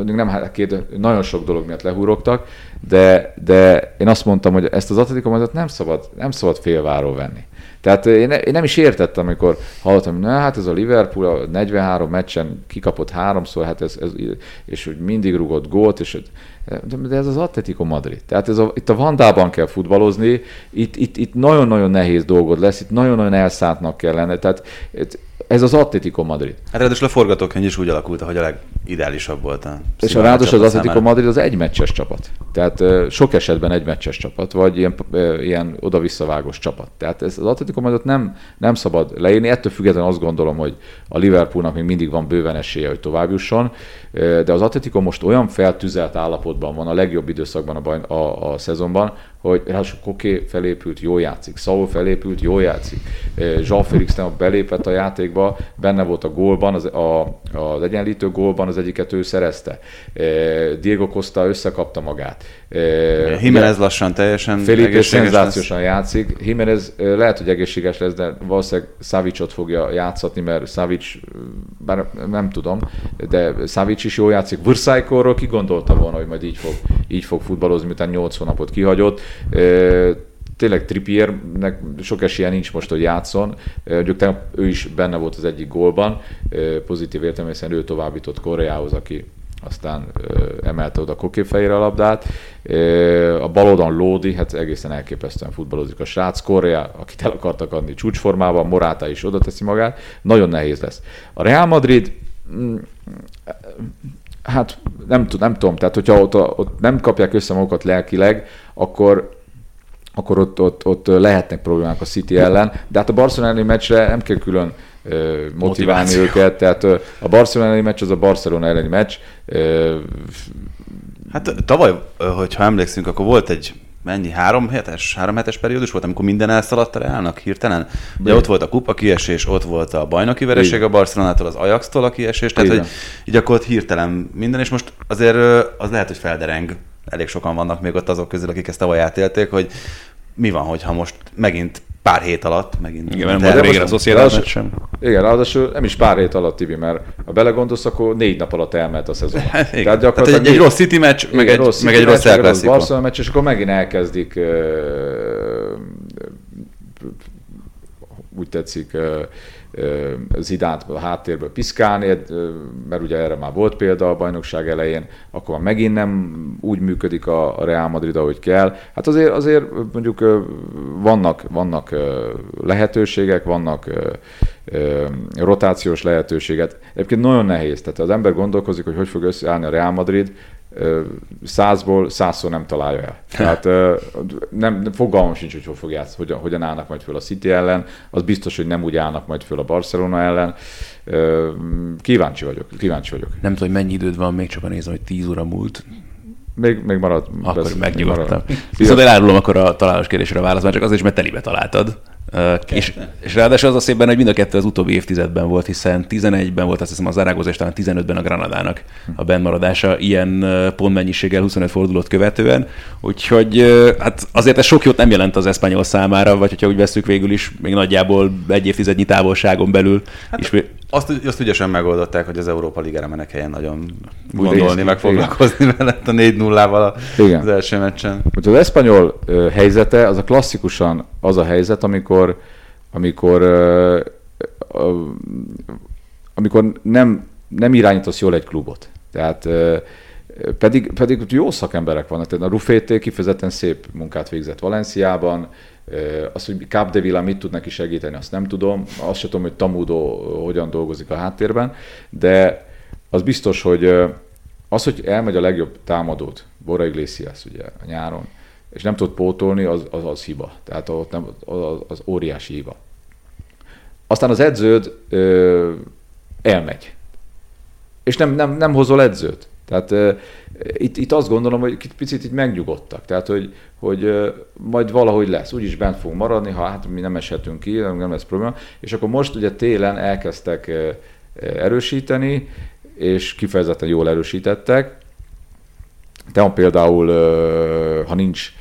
nem hát két, nagyon sok dolog miatt lehúrogtak, de, de én azt mondtam, hogy ezt az Atletico nem szabad, nem szabad félváról venni. Tehát én, én nem is értettem, amikor hallottam, hogy na, hát ez a Liverpool a 43 meccsen kikapott háromszor, hát ez, ez, és hogy mindig rugott gólt, és de ez az Atletico Madrid. Tehát ez a, itt a Vandában kell futballozni, itt, itt, itt nagyon-nagyon nehéz dolgod lesz, itt nagyon-nagyon elszántnak kell lenni. Tehát ez az Atletico Madrid. Hát ráadásul a forgatókönyv is úgy alakult, hogy a legideálisabb volt. A és a ráadásul az Atletico Madrid az egy meccses csapat. Tehát sok esetben egy meccses csapat, vagy ilyen, ilyen oda-visszavágos csapat. Tehát ez az Atletico Madrid nem, nem szabad leírni. Ettől függetlenül azt gondolom, hogy a Liverpoolnak még mindig van bőven esélye, hogy tovább jusson. De az Atletico most olyan feltüzelt állapotban van a legjobb időszakban a, baj, a, a szezonban, hogy ráadásul Koké felépült, jó játszik, Saul felépült, jó játszik, Jean Felix nem belépett a játékba, benne volt a gólban, az, a, az egyenlítő gólban, az egyiket ő szerezte. Diego Costa összekapta magát. Jimenez lassan teljesen Felipe szenzációsan lesz. játszik. Jimenez lehet, hogy egészséges lesz, de valószínűleg Savicot fogja játszatni, mert Savic, bár nem tudom, de Savic is jól játszik. Vurszájkorról ki gondolta volna, hogy majd így fog, így fog futballozni, miután 8 hónapot kihagyott tényleg Trippiernek sok esélye nincs most, hogy játszon. Ugye ő is benne volt az egyik gólban, pozitív értelemben, hiszen ő továbbított Koreához, aki aztán emelte oda koképfejére a labdát. A bal oldalon Lódi, hát egészen elképesztően futballozik a srác. Korea, akit el akartak adni csúcsformában, Morata is oda teszi magát. Nagyon nehéz lesz. A Real Madrid, mm, hát nem, nem tudom, tehát hogyha ott, ott nem kapják össze magukat lelkileg, akkor akkor ott, ott, ott lehetnek problémák a City ellen, de hát a Barcelona meccsre nem kell külön motiválni Motiváció. őket, tehát a Barcelona elleni meccs az a Barcelona elleni meccs. Hát tavaly, hogyha emlékszünk, akkor volt egy mennyi, három hetes, három hetes periódus volt, amikor minden elszaladt a Reálnak hirtelen. Ugye ott volt a kupa kiesés, ott volt a bajnoki vereség a Barcelonától, az Ajax-tól a kiesés, tehát hogy így akkor ott hirtelen minden, és most azért az lehet, hogy feldereng. Elég sokan vannak még ott azok közül, akik ezt tavaly átélték, hogy mi van, hogyha most megint pár hét alatt megint. Igen, mert régen az Sociedad sem. Igen, ráadásul nem is pár hét alatt, Tibi, mert ha belegondolsz, akkor négy nap alatt elment a szezon. Tehát gyakorlatilag Tehát egy, egy rossz City meccs, igen, meg egy rossz, meg egy rossz meccs, rossz Barcelona meccs, és akkor megint elkezdik uh, úgy tetszik uh, Zidánt a háttérből piszkálni, mert ugye erre már volt példa a bajnokság elején, akkor már megint nem úgy működik a Real Madrid, ahogy kell. Hát azért, azért mondjuk vannak, vannak lehetőségek, van,nak rotációs lehetőséget. Egyébként nagyon nehéz, tehát az ember gondolkozik, hogy hogy fog összeállni a Real Madrid, százból százszor nem találja el. Tehát nem, nem fogalmam sincs, hogy hogy fog játszani, hogyan, hogyan állnak majd föl a City ellen, az biztos, hogy nem úgy állnak majd föl a Barcelona ellen. Kíváncsi vagyok, kíváncsi vagyok. Nem tudom, hogy mennyi időd van, még csak nézem, hogy 10 óra múlt. Még, még marad. Akkor megnyugodtam. Viszont elárulom akkor a találós kérdésre a választ, már csak azért is, mert telibe találtad. És, és ráadásul az a szépben, hogy mind a kettő az utóbbi évtizedben volt, hiszen 11-ben volt azt hiszem az Zaragoza, és talán 15-ben a Granadának a bennmaradása ilyen pontmennyiséggel 25 fordulót követően. Úgyhogy hát azért ez sok jót nem jelent az eszpanyol számára, vagy hogyha úgy veszük végül is, még nagyjából egy évtizednyi távolságon belül. Hát, is... azt, azt ügyesen megoldották, hogy az Európa Ligára mennek helyen nagyon gondolni, meg foglalkozni mellett a 4-0-val az első meccsen. Az eszpanyol helyzete az a klasszikusan az a helyzet, amikor, amikor, amikor nem, nem irányítasz jól egy klubot. Tehát pedig, pedig jó szakemberek vannak. Tehát a Rufété kifejezetten szép munkát végzett Valenciában, az, hogy Capdevilla mit tud neki segíteni, azt nem tudom. Azt sem tudom, hogy Tamudo hogyan dolgozik a háttérben, de az biztos, hogy az, hogy elmegy a legjobb támadót, Bora Iglesias ugye a nyáron, és nem tud pótolni, az, az, az hiba. Tehát ott nem, az, az óriási hiba. Aztán az edződ ö, elmegy. És nem, nem, nem hozol edzőt. Tehát ö, itt, itt azt gondolom, hogy picit így megnyugodtak. Tehát, hogy, hogy ö, majd valahogy lesz. Úgyis bent fogunk maradni, ha hát mi nem eshetünk ki, nem lesz probléma. És akkor most ugye télen elkezdtek ö, erősíteni, és kifejezetten jól erősítettek. Tehát például, ha nincs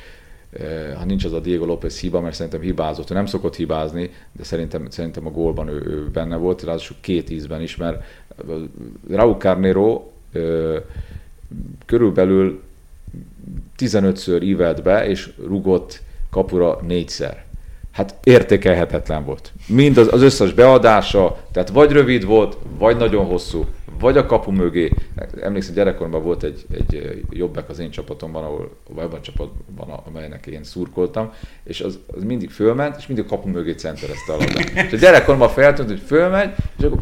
ha nincs az a Diego López hiba, mert szerintem hibázott, ő nem szokott hibázni, de szerintem, szerintem a gólban ő, ő benne volt, ráadásul két ízben is, mert Raúl Carnero körülbelül 15-ször ívelt be, és rugott kapura négyszer. Hát értékelhetetlen volt. Mind az, az összes beadása, tehát vagy rövid volt, vagy nagyon hosszú, vagy a kapu mögé. Emlékszem, gyerekkoromban volt egy, egy jobbek az én csapatomban, ahol, vagy a csapatban, amelynek én szurkoltam, és az, az mindig fölment, és mindig a kapu mögé centerezte a labdát. És a gyerekkoromban feltűnt, hogy fölmegy, és akkor,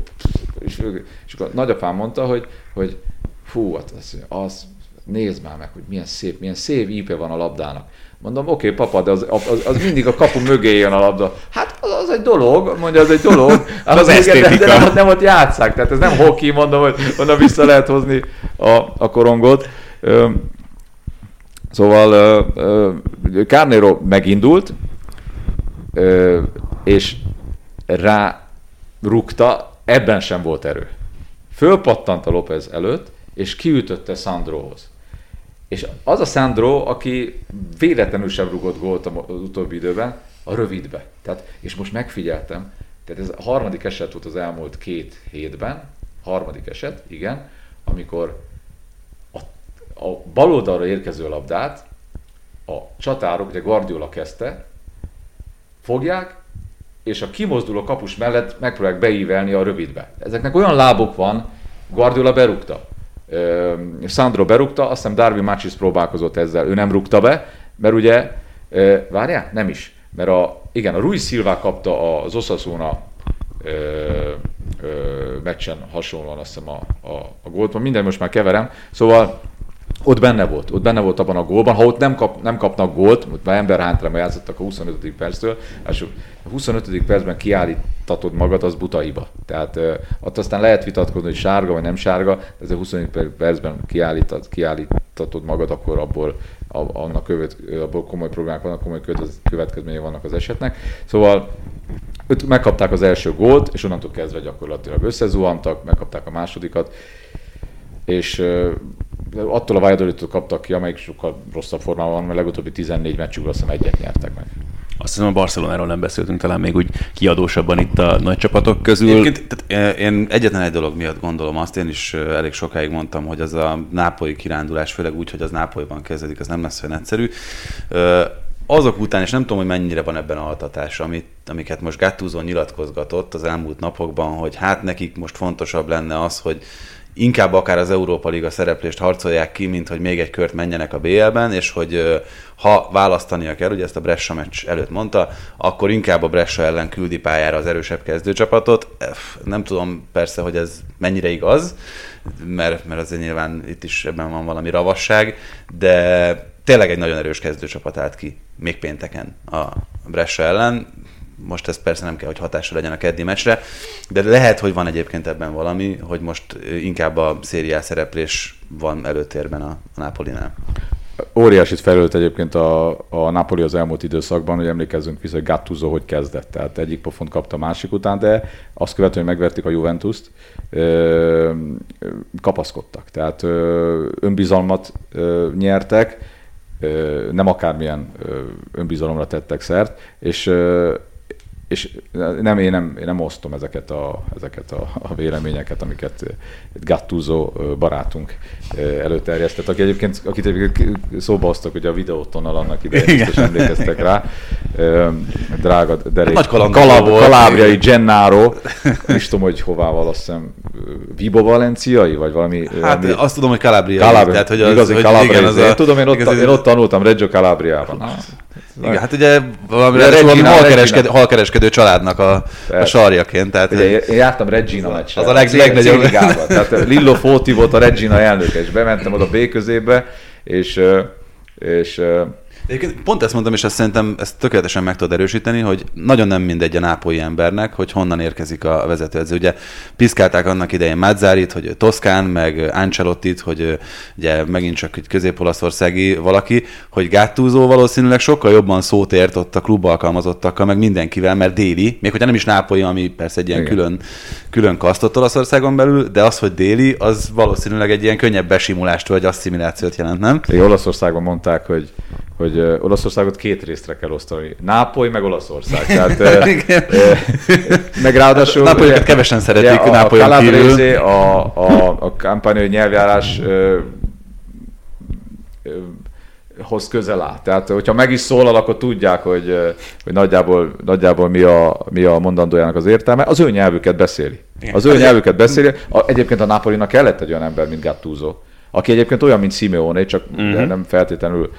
és, és akkor nagyapám mondta, hogy, hogy fú, hát az, az, nézd már meg, hogy milyen szép, milyen szép ípe van a labdának. Mondom, oké, okay, papa, de az, az, az, mindig a kapu mögé jön a labda. Hát az, az egy dolog, mondja, az egy dolog. az, az esztétika. De, de nem, nem ott játszák, tehát ez nem hoki, mondom, hogy onnan vissza lehet hozni a, a korongot. Szóval Carnero megindult, és rá rúgta, ebben sem volt erő. Fölpattant a López előtt, és kiütötte Sandrohoz. És az a Sandro, aki véletlenül sem rugott gólt az utóbbi időben, a rövidbe. Tehát, és most megfigyeltem, tehát ez a harmadik eset volt az elmúlt két hétben, harmadik eset, igen, amikor a, a bal oldalra érkező labdát a csatárok, ugye Guardiola kezdte, fogják, és a kimozduló kapus mellett megpróbálják beívelni a rövidbe. Ezeknek olyan lábok van, Guardiola berúgta, Sandro berúgta, azt hiszem Darwin Machis próbálkozott ezzel, ő nem rúgta be, mert ugye, várjál, nem is, mert a, igen, a Ruiz Silva kapta az Osasuna ö, meccsen hasonlóan azt hiszem a, a, a gólt, minden most már keverem, szóval ott benne volt, ott benne volt abban a gólban, ha ott nem, kap, nem kapnak gólt, ott már ember hátra játszottak a 25. perctől, és a 25. percben kiállítatod magad, az buta hiba. Tehát uh, ott aztán lehet vitatkozni, hogy sárga vagy nem sárga, de ez a 25. percben kiállítad, kiállítatod magad, akkor abból, a, annak követ, abból komoly problémák vannak, komoly következményei vannak az esetnek. Szóval megkapták az első gólt, és onnantól kezdve gyakorlatilag összezuhantak, megkapták a másodikat, és attól a valladolid kaptak ki, amelyik sokkal rosszabb formában van, mert legutóbbi 14 meccsükből azt hiszem egyet nyertek meg. Azt hiszem a Barcelonáról nem beszéltünk talán még úgy kiadósabban itt a nagy csapatok közül. Egyébként, tehát én egyetlen egy dolog miatt gondolom azt, én is elég sokáig mondtam, hogy az a nápolyi kirándulás, főleg úgy, hogy az Nápolyban kezdődik, az nem lesz olyan egyszerű. Azok után, és nem tudom, hogy mennyire van ebben a altatás, amit, amiket most Gattuso nyilatkozgatott az elmúlt napokban, hogy hát nekik most fontosabb lenne az, hogy inkább akár az Európa Liga szereplést harcolják ki, mint hogy még egy kört menjenek a BL-ben, és hogy ha választania kell, ugye ezt a Bressa meccs előtt mondta, akkor inkább a Bressa ellen küldi pályára az erősebb kezdőcsapatot. Nem tudom persze, hogy ez mennyire igaz, mert, mert azért nyilván itt is ebben van valami ravasság, de tényleg egy nagyon erős kezdőcsapat állt ki, még pénteken a Bressa ellen most ez persze nem kell, hogy hatással legyen a keddi meccsre, de lehet, hogy van egyébként ebben valami, hogy most inkább a szériá szereplés van előtérben a, a Napolinál. Óriásit fejlődött egyébként a, a Napoli az elmúlt időszakban, hogy emlékezzünk vissza, hogy Gattuso hogy kezdett. Tehát egyik pofont kapta másik után, de azt követően, hogy megverték a Juventus-t, kapaszkodtak. Tehát önbizalmat nyertek, nem akármilyen önbizalomra tettek szert, és és nem, én, nem, én nem osztom ezeket a, ezeket a, a véleményeket, amiket Gattuso barátunk előterjesztett, aki egyébként, akit egyébként szóba hoztak, hogy a videótonnal annak idején biztos emlékeztek rá. Drága derék. Nagy Kalab, Kalábriai Gennaro, nem is tudom, hogy hová valószínűleg Vibo Valenciai, vagy valami... Hát ami, azt tudom, hogy Calabria. Calabria. Tehát, hogy az, igazi hogy Calabria. Igen, az a, tudom, én ott, igazi, én ott tanultam Reggio Calabriában. Igen, hát ugye valami, Regina, halkereskedő, halkereskedő családnak a, a sarjaként. Tehát, ugye, én jártam Regina meccsen. Az a leg, legnagyobb. Tehát Lillo Fóti volt a Regina elnöke, és bementem oda B közébe, és, és Egyébként pont ezt mondtam, és ezt szerintem ezt tökéletesen meg tudod erősíteni, hogy nagyon nem mindegy a nápolyi embernek, hogy honnan érkezik a vezetőedző. Ugye piszkálták annak idején Mazzarit, hogy Toszkán, meg Ancelottit, hogy ugye megint csak egy közép-olaszországi valaki, hogy Gattuso valószínűleg sokkal jobban szót ért ott a klub alkalmazottakkal, meg mindenkivel, mert déli, még hogyha nem is nápolyi, ami persze egy ilyen Igen. külön, külön kasztott Olaszországon belül, de az, hogy déli, az valószínűleg egy ilyen könnyebb besimulást vagy asszimilációt jelent, nem? Igen, Olaszországban mondták, hogy hogy Olaszországot két részre kell osztani. Nápoly meg Olaszország. Tehát, meg ráadásul... Nápolyokat kevesen szeretik a, Nápolyon a kívül. A, a, a kampányai nyelvjárás ö, ö, hoz közel áll. Tehát, hogyha meg is szólal, akkor tudják, hogy, hogy nagyjából, nagyjából mi, a, mi a mondandójának az értelme. Az ő nyelvüket beszéli. Az ő nyelvüket beszéli. A, egyébként a Napolinak kellett egy olyan ember, mint Gattuso, aki egyébként olyan, mint Simeone, csak uh-huh. nem feltétlenül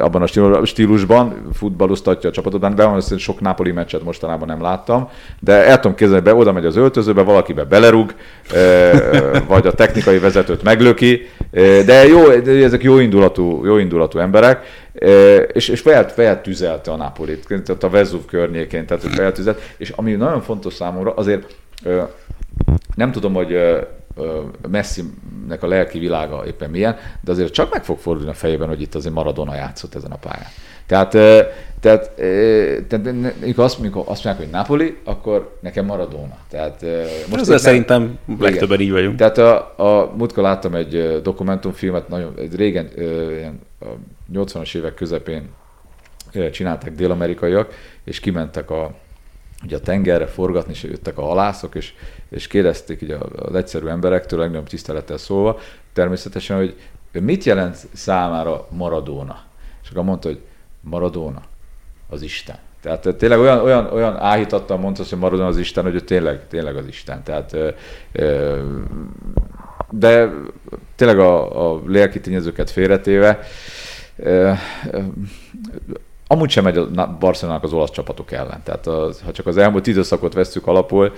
abban a stílusban futballoztatja a csapatot, de hogy sok Napoli meccset mostanában nem láttam, de el tudom képzelni, be oda megy az öltözőbe, valakibe belerúg, vagy a technikai vezetőt meglöki, de jó, ezek jó indulatú, jó indulatú emberek, és, és fel, feltüzelte a Napolit, tehát a Vezuv környékén, tehát feltüzelt, és ami nagyon fontos számomra, azért nem tudom, hogy Messinek a lelki világa éppen milyen, de azért csak meg fog fordulni a fejében, hogy itt azért Maradona játszott ezen a pályán. Tehát, tehát, tehát mikor azt, mikor azt mondják, hogy Napoli, akkor nekem Maradona. Tehát, most Ezzel szerintem legtöbben így vagyunk. Tehát a, a múltkor láttam egy dokumentumfilmet, nagyon régen, ilyen a 80-as évek közepén csinálták dél-amerikaiak, és kimentek a, ugye a tengerre forgatni, és jöttek a halászok, és, és kérdezték így az egyszerű emberektől, legnagyobb tisztelettel szólva, természetesen, hogy mit jelent számára Maradona? És akkor mondta, hogy Maradona az Isten. Tehát tényleg olyan, olyan, olyan áhítattal mondta, hogy Maradona az Isten, hogy ő tényleg, tényleg az Isten. Tehát, de tényleg a, a lelki tényezőket félretéve, amúgy sem megy a Barcelonának az olasz csapatok ellen. Tehát az, ha csak az elmúlt időszakot vesztük alapul,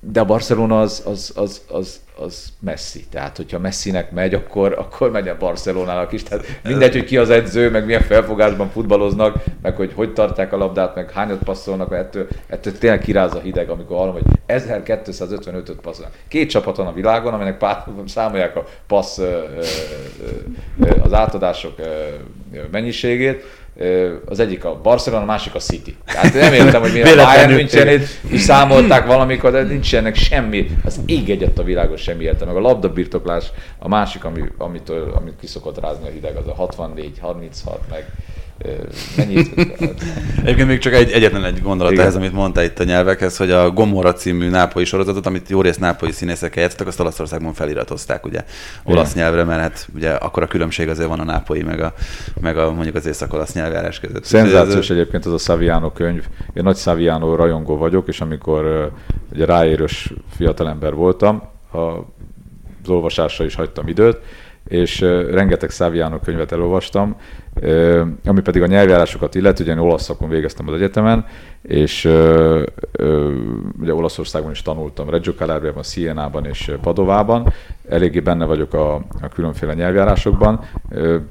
de a Barcelona az, az, az, az, az Messi. Tehát, hogyha Messinek megy, akkor, akkor megy a Barcelonának is. Tehát mindegy, hogy ki az edző, meg milyen felfogásban futballoznak, meg hogy hogy tartják a labdát, meg hányat passzolnak, ettől, ettől tényleg kiráz a hideg, amikor hallom, hogy 1255-öt passzolnak. Két csapat van a világon, aminek pár, számolják a passz, az átadások mennyiségét, az egyik a Barcelona, a másik a City. Tehát nem értem, hogy miért a Bayern Münchenét is számolták valamikor, de nincsenek semmi, az ég egyet a világon semmi értelme. Meg a labdabirtoklás, a másik, ami, amitől, amit kiszokott rázni a hideg, az a 64, 36, meg mennyit? Egyébként még csak egy, egyetlen egy gondolat Igen. ehhez, amit mondta itt a nyelvekhez, hogy a Gomorra című nápolyi sorozatot, amit jó rész nápolyi színészek játszottak, azt Olaszországban feliratozták ugye olasz Igen. nyelvre, mert hát ugye akkor a különbség azért van a nápolyi, meg a, meg a mondjuk az észak-olasz nyelvjárás között. Szenzációs ez, egyébként az a Saviano könyv. Én nagy Saviano rajongó vagyok, és amikor ugye ráérős fiatalember voltam, a, az olvasásra is hagytam időt, és rengeteg Saviano könyvet elolvastam, ami pedig a nyelvjárásokat illet, ugye én olasz végeztem az egyetemen, és ugye Olaszországban is tanultam, Reggio Sienában és Padovában, eléggé benne vagyok a, a különféle nyelvjárásokban,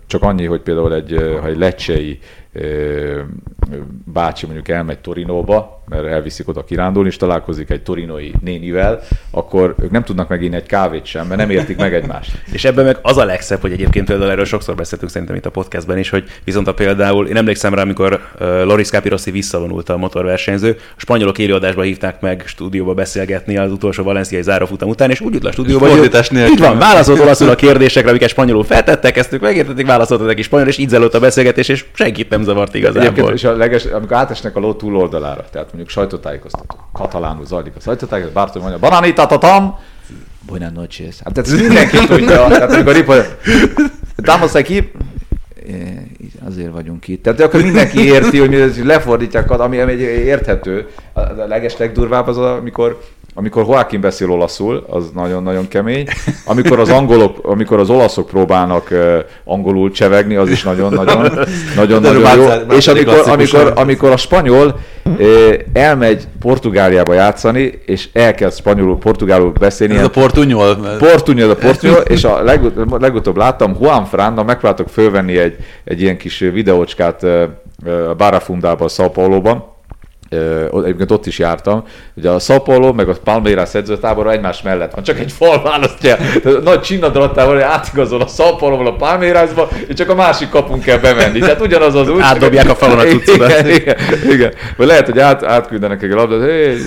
csak annyi, hogy például egy, ha egy lecsei bácsi mondjuk elmegy Torinóba, mert elviszik oda kirándulni, és találkozik egy torinoi nénivel, akkor ők nem tudnak meginni egy kávét sem, mert nem értik meg egymást. és ebben meg az a legszebb, hogy egyébként például erről sokszor beszéltünk szerintem itt a podcastben is, hogy viszont a például, én emlékszem rá, amikor uh, Loris Capirossi visszavonult a motorversenyző, a spanyolok élőadásba hívták meg stúdióba beszélgetni az utolsó valenciai zárófutam után, és úgy jut a stúdióba, hogy így van, válaszolt olaszul a kérdésekre, amiket spanyolul feltettek, ezt ők megértették, válaszoltak neki spanyol, és így a beszélgetés, és senkit nem zavart igazából. Egyébként, és a leges, amikor átesnek a ló túloldalára, tehát mondjuk sajtótájékoztató, katalánul zajlik a sajtótájékoztató, Bártony mondja, bananita tatam, buenas noches. Hát tehát ez mindenki tudja, tehát amikor ripa, Damos aquí, azért vagyunk itt. Tehát akkor mindenki érti, hogy lefordítják, ami, ami érthető. A leges legdurvább az, amikor amikor Joaquin beszél olaszul, az nagyon-nagyon kemény. Amikor az angolok, amikor az olaszok próbálnak uh, angolul csevegni, az is nagyon-nagyon nagyon, nagyon jó. És amikor, amikor, amikor a spanyol uh, elmegy Portugáliába játszani, és elkezd spanyolul, portugálul beszélni. Ez a portunyol. Portunyol, a portunyol, és a legut- legutóbb láttam, Juan Franda, megpróbáltak fölvenni egy, egy ilyen kis videócskát uh, Barafundában, São Paulo-ban, egyébként ott is jártam, ugye a Paulo meg a Palmeiras edzőtábor egymás mellett van, csak egy fal választja, nagy csinnadrattával, hogy átigazol a Paulo a Palmeirasba, és csak a másik kapunk kell bemenni. Tehát ugyanaz az út. Átdobják a falon a. Igen, igen, igen. Vagy lehet, hogy át, átküldenek egy labdát, hey,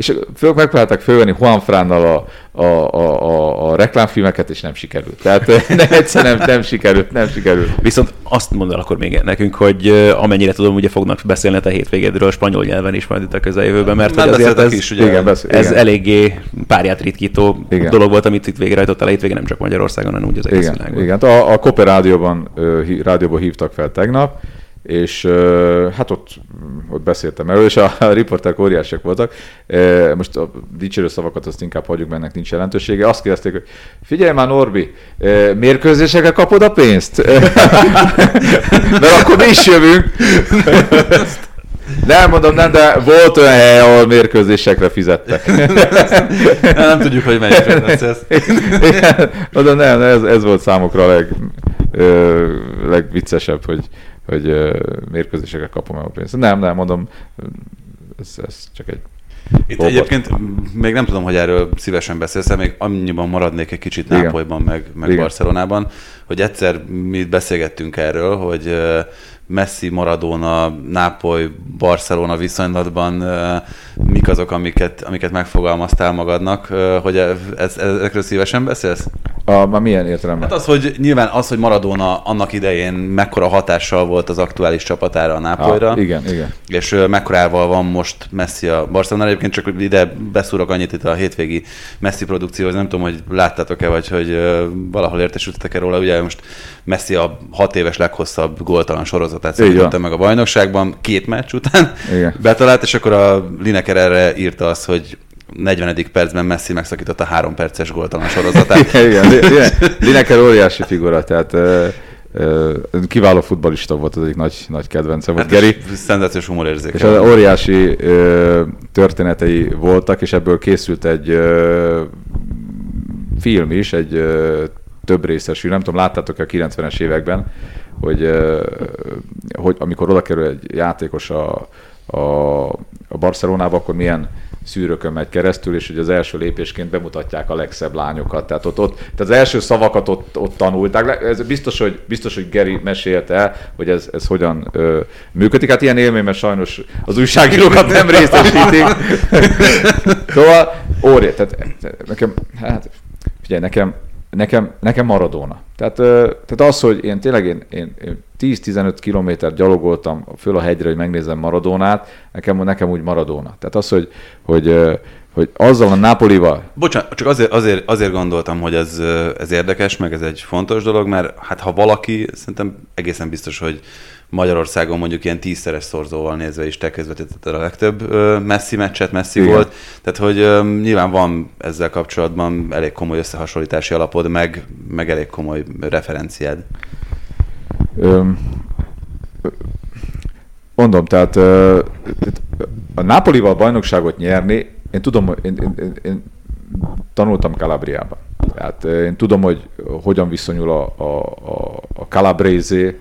és föl, megpróbálták fölvenni Juan Frannal a, a, a, a, a reklámfilmeket, és nem sikerült. Tehát ne, egyszerűen nem, nem sikerült, nem sikerült. Viszont azt mondd el akkor még nekünk, hogy amennyire tudom, ugye fognak beszélni a hétvégédről spanyol nyelven is majd itt a közeljövőben, mert hogy azért ez, is, ugye, igen, beszél, ez igen. eléggé párját ritkító igen. dolog volt, amit itt végrehajtott a hétvégén, nem csak Magyarországon, hanem úgy az egész igen, világon. Igen, a, a Koper rádióban, rádióban hívtak fel tegnap, és hát ott, ott beszéltem erről, és a, a riporterek óriásiak voltak. Most a dicsérő szavakat azt inkább hagyjuk, mert ennek nincs jelentősége. Azt kérdezték, hogy figyelj már Norbi, mérkőzésekre kapod a pénzt? mert akkor mi is jövünk. Nem mondom, nem, de volt olyan hely, ahol mérkőzésekre fizettek. nem tudjuk, hogy melyik lesz ez. Mondom, nem, ez, ez volt számukra a leg, ö, legviccesebb, hogy hogy mérkőzésekre kapom el a pénzt. Nem, nem, mondom, ez, ez csak egy Itt Robot. egyébként még nem tudom, hogy erről szívesen beszélsz, még annyiban maradnék egy kicsit Nápolyban, meg, meg Barcelonában, hogy egyszer mi beszélgettünk erről, hogy Messi, Maradona, Nápoly, Barcelona viszonylatban mik azok, amiket, amiket megfogalmaztál magadnak, hogy ez, ez, ezekről szívesen beszélsz? A, már milyen értelemben? Hát az, hogy nyilván az, hogy Maradona annak idején mekkora hatással volt az aktuális csapatára a Nápolyra. Ah, igen, igen. És mekkorával van most Messi a Barcelona. Egyébként csak ide beszúrok annyit itt a hétvégi Messi produkcióhoz. Nem tudom, hogy láttátok-e, vagy hogy valahol értesültetek-e róla. Ugye most Messi a hat éves leghosszabb góltalan sorozatát szerintem meg a bajnokságban két meccs után Igen. betalált, és akkor a Lineker erre írta azt, hogy 40. percben Messi megszakította a három perces góltalan sorozatát. igen, igen. Lineker óriási figura, tehát kiváló futbalista volt, az egyik nagy, nagy kedvence volt. Hát Geri. Szenzációs humorérzéke. És az óriási ö, történetei voltak, és ebből készült egy ö, film is, egy ö, több részes nem tudom, láttátok-e a 90-es években, hogy, hogy amikor oda kerül egy játékos a, a, a Barcelonába, akkor milyen szűrökön megy keresztül, és hogy az első lépésként bemutatják a legszebb lányokat. Tehát, ott, ott, tehát az első szavakat ott, ott tanulták. Ez biztos, hogy, biztos, hogy Geri mesélte el, hogy ez, ez hogyan ö, működik. Hát ilyen élmény, mert sajnos az újságírókat nem részesítik. szóval óriás. Tehát nekem, hát figyelj, nekem nekem, nekem Maradona. Tehát, tehát az, hogy én tényleg én, én, én 10-15 kilométer gyalogoltam föl a hegyre, hogy megnézem Maradónát, nekem, nekem úgy Maradona. Tehát az, hogy, hogy, hogy azzal a Napolival... Bocsánat, csak azért, azért, azért gondoltam, hogy ez, ez érdekes, meg ez egy fontos dolog, mert hát ha valaki, szerintem egészen biztos, hogy Magyarországon mondjuk ilyen tízszeres szorzóval nézve is te közvetítetted a legtöbb messzi meccset, messzi Igen. volt. Tehát, hogy nyilván van ezzel kapcsolatban elég komoly összehasonlítási alapod, meg, meg elég komoly referenciád. Öm, mondom, tehát a Napolival bajnokságot nyerni, én tudom, én, én, én, én tanultam Calabriában. Tehát én tudom, hogy hogyan viszonyul a, a, a, a Calabrese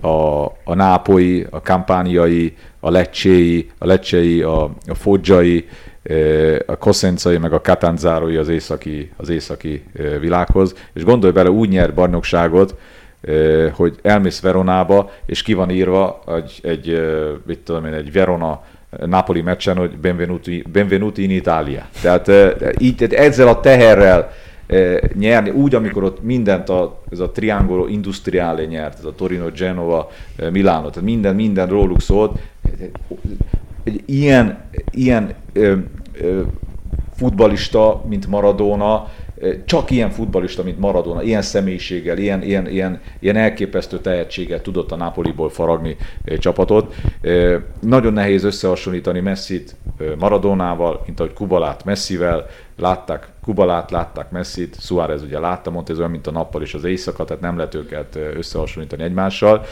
a, a nápoi, a kampániai, a lecséi, a lecséi, a, a fodzsai, e, a koszencai, meg a katanzárói az északi, az északi e, világhoz. És gondolj bele, úgy nyer bajnokságot, e, hogy elmész Veronába, és ki van írva egy, egy mit tudom én, egy Verona Napoli meccsen, hogy benvenuti, benvenuti in Italia. Tehát így, tehát ezzel a teherrel nyerni, úgy, amikor ott mindent a, ez a Triangolo Industriale nyert, ez a Torino, Genova, Milano, tehát minden, minden róluk szólt. Egy ilyen, ilyen ö, ö, futbalista, mint Maradona, csak ilyen futbalista, mint Maradona, ilyen személyiséggel, ilyen, ilyen, ilyen, ilyen elképesztő tehetséggel tudott a Napoliból faragni csapatot. Nagyon nehéz összehasonlítani Messit Maradonával, mint ahogy Kubalát Messivel, látták Kubalát, látták Messit, Suárez ugye látta, mondta, ez olyan, mint a nappal és az éjszaka, tehát nem lehet őket összehasonlítani egymással.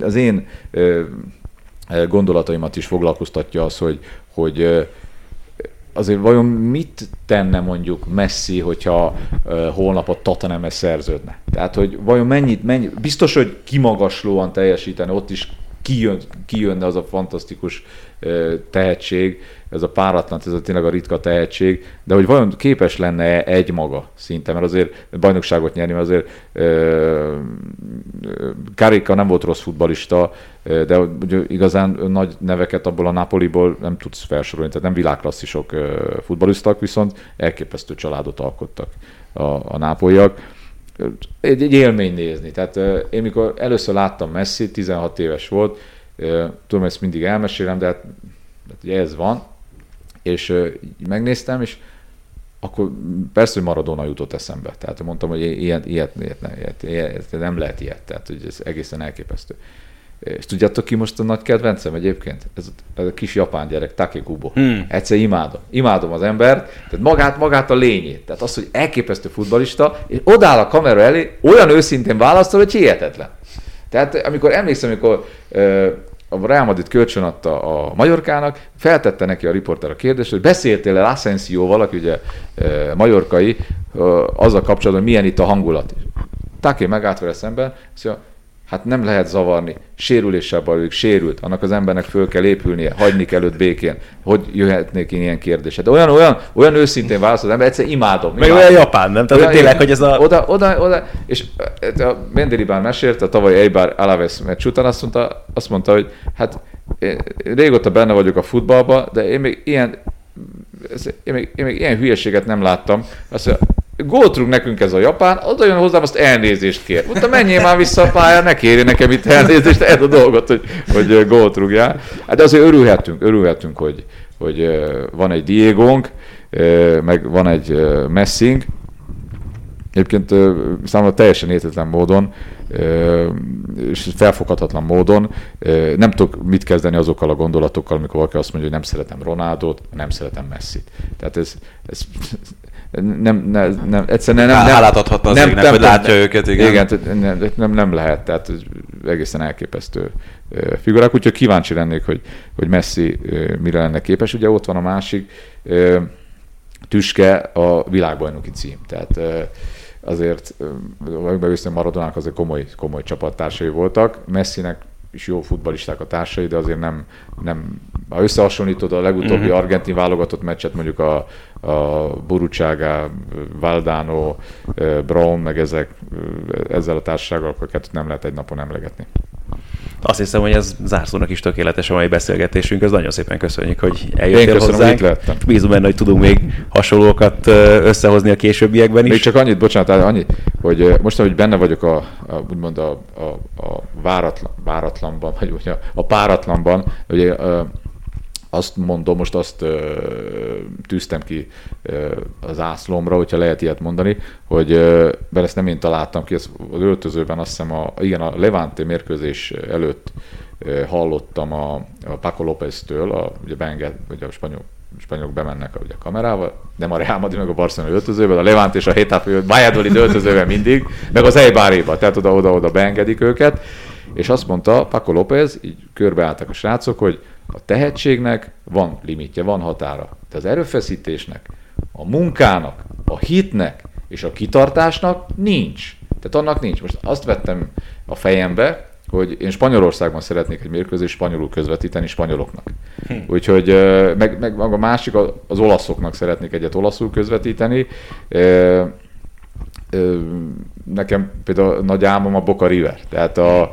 Az én gondolataimat is foglalkoztatja az, hogy, hogy azért vajon mit tenne mondjuk Messi, hogyha holnap a tottenham szerződne? Tehát, hogy vajon mennyit, mennyit, biztos, hogy kimagaslóan teljesítene, ott is kijön, kijönne az a fantasztikus tehetség, ez a páratlan, ez a tényleg a ritka tehetség, de hogy vajon képes lenne egy maga szinte, mert azért bajnokságot nyerni, mert azért Karika nem volt rossz futbalista, de igazán nagy neveket abból a Napoliból nem tudsz felsorolni, tehát nem világklasszisok futbalisták, viszont elképesztő családot alkottak a, a nápolyak. Egy, egy élmény nézni. Tehát én mikor először láttam Messi, 16 éves volt, tudom, ezt mindig elmesélem, de hát, hát ugye ez van, és megnéztem, és akkor persze, hogy Maradona jutott eszembe. Tehát mondtam, hogy ilyet, ilyet, ilyet, ilyet, ilyet, nem lehet ilyet, tehát hogy ez egészen elképesztő. És tudjátok ki most a nagy kedvencem egyébként? Ez, ez a kis japán gyerek, Take Kubo. Hmm. Egyszer imádom. Imádom az embert, tehát magát, magát a lényét. Tehát az, hogy elképesztő futbalista, és odáll a kamera elé, olyan őszintén válaszol, hogy hihetetlen. Tehát amikor emlékszem, amikor a Real Madrid kölcsön adta a Majorkának, feltette neki a riporter a kérdést, hogy beszéltél-e Asensio aki ugye majorkai, e, azzal kapcsolatban, milyen itt a hangulat. Také megállt vele szemben, azt mondja, Hát nem lehet zavarni. Sérüléssel bajlik, sérült. Annak az embernek föl kell épülnie, hagyni kell őt békén. Hogy jöhetnék én ilyen kérdésre? De olyan, olyan, olyan őszintén válasz az ember, egyszer imádom. Meg olyan japán, nem? Tehát Olyan- tényleg, hogy ez a... Oda, oda, oda, és a Mendelibán mesélt a tavaly Eibar Alaves meccs után, azt mondta, azt mondta, hogy hát én régóta benne vagyok a futballba, de én még ilyen, én még, én még ilyen hülyeséget nem láttam. Azt mondja, gólt nekünk ez a japán, oda jön hozzám, azt elnézést kér. Mondta, menjél már vissza a pályára, ne kérj nekem itt elnézést, ez a dolgot, hogy, hogy gólt. Hát de azért örülhetünk, örülhetünk, hogy, hogy van egy Diegónk, meg van egy Messing, Egyébként számomra teljesen értetlen módon, és felfoghatatlan módon nem tudok mit kezdeni azokkal a gondolatokkal, amikor valaki azt mondja, hogy nem szeretem Ronaldot, nem szeretem Messit. Tehát ez, ez nem, nem, nem, egyszerűen nem, nem, Hálát adhatna az égnek, hogy látja őket, igen. Igen, nem, nem, nem lehet, tehát egészen elképesztő figurák, úgyhogy kíváncsi lennék, hogy, hogy Messi mire lenne képes. Ugye ott van a másik tüske, a világbajnoki cím. Tehát azért, megbeviszem Maradonának azért komoly, komoly csapattársai voltak. Messinek is jó futballisták a társai, de azért nem, nem ha összehasonlítod a legutóbbi uh-huh. argentin válogatott meccset, mondjuk a, a Burucsága, Valdano, Brown, meg ezek, ezzel a társasággal, akkor kettőt nem lehet egy napon emlegetni. Azt hiszem, hogy ez zárszónak is tökéletes a mai beszélgetésünk. Ez nagyon szépen köszönjük, hogy Én eljöttél köszönöm, hogy hozzánk. itt. Bízom benne, hogy tudunk még hasonlókat összehozni a későbbiekben is. Még csak annyit, bocsánat, annyi, hogy most, hogy benne vagyok a, a úgymond a, a, a váratlan, váratlanban, vagy ugye a, a páratlanban, ugye ö, azt mondom, most azt ö, tűztem ki ö, az ászlomra, hogyha lehet ilyet mondani, hogy ö, mert ezt nem én találtam ki, ez az öltözőben azt hiszem, a, igen, a Levante mérkőzés előtt ö, hallottam a, a Paco López-től, a, ugye beenged, ugye a spanyol spanyolok bemennek a, ugye a kamerával, nem a Real Madrid, meg a Barcelona öltözőben, a Levant és a Hétáp, Valladolid öltözőben mindig, meg az Eibaréba, tehát oda-oda-oda beengedik őket, és azt mondta Paco López, így körbeálltak a srácok, hogy a tehetségnek van limitje, van határa. De az erőfeszítésnek, a munkának, a hitnek és a kitartásnak nincs. Tehát annak nincs. Most azt vettem a fejembe, hogy én Spanyolországban szeretnék egy mérkőzést spanyolul közvetíteni spanyoloknak. Úgyhogy ö, meg, meg a másik, az olaszoknak szeretnék egyet olaszul közvetíteni. Nekem például nagy álmom a Boca River, tehát a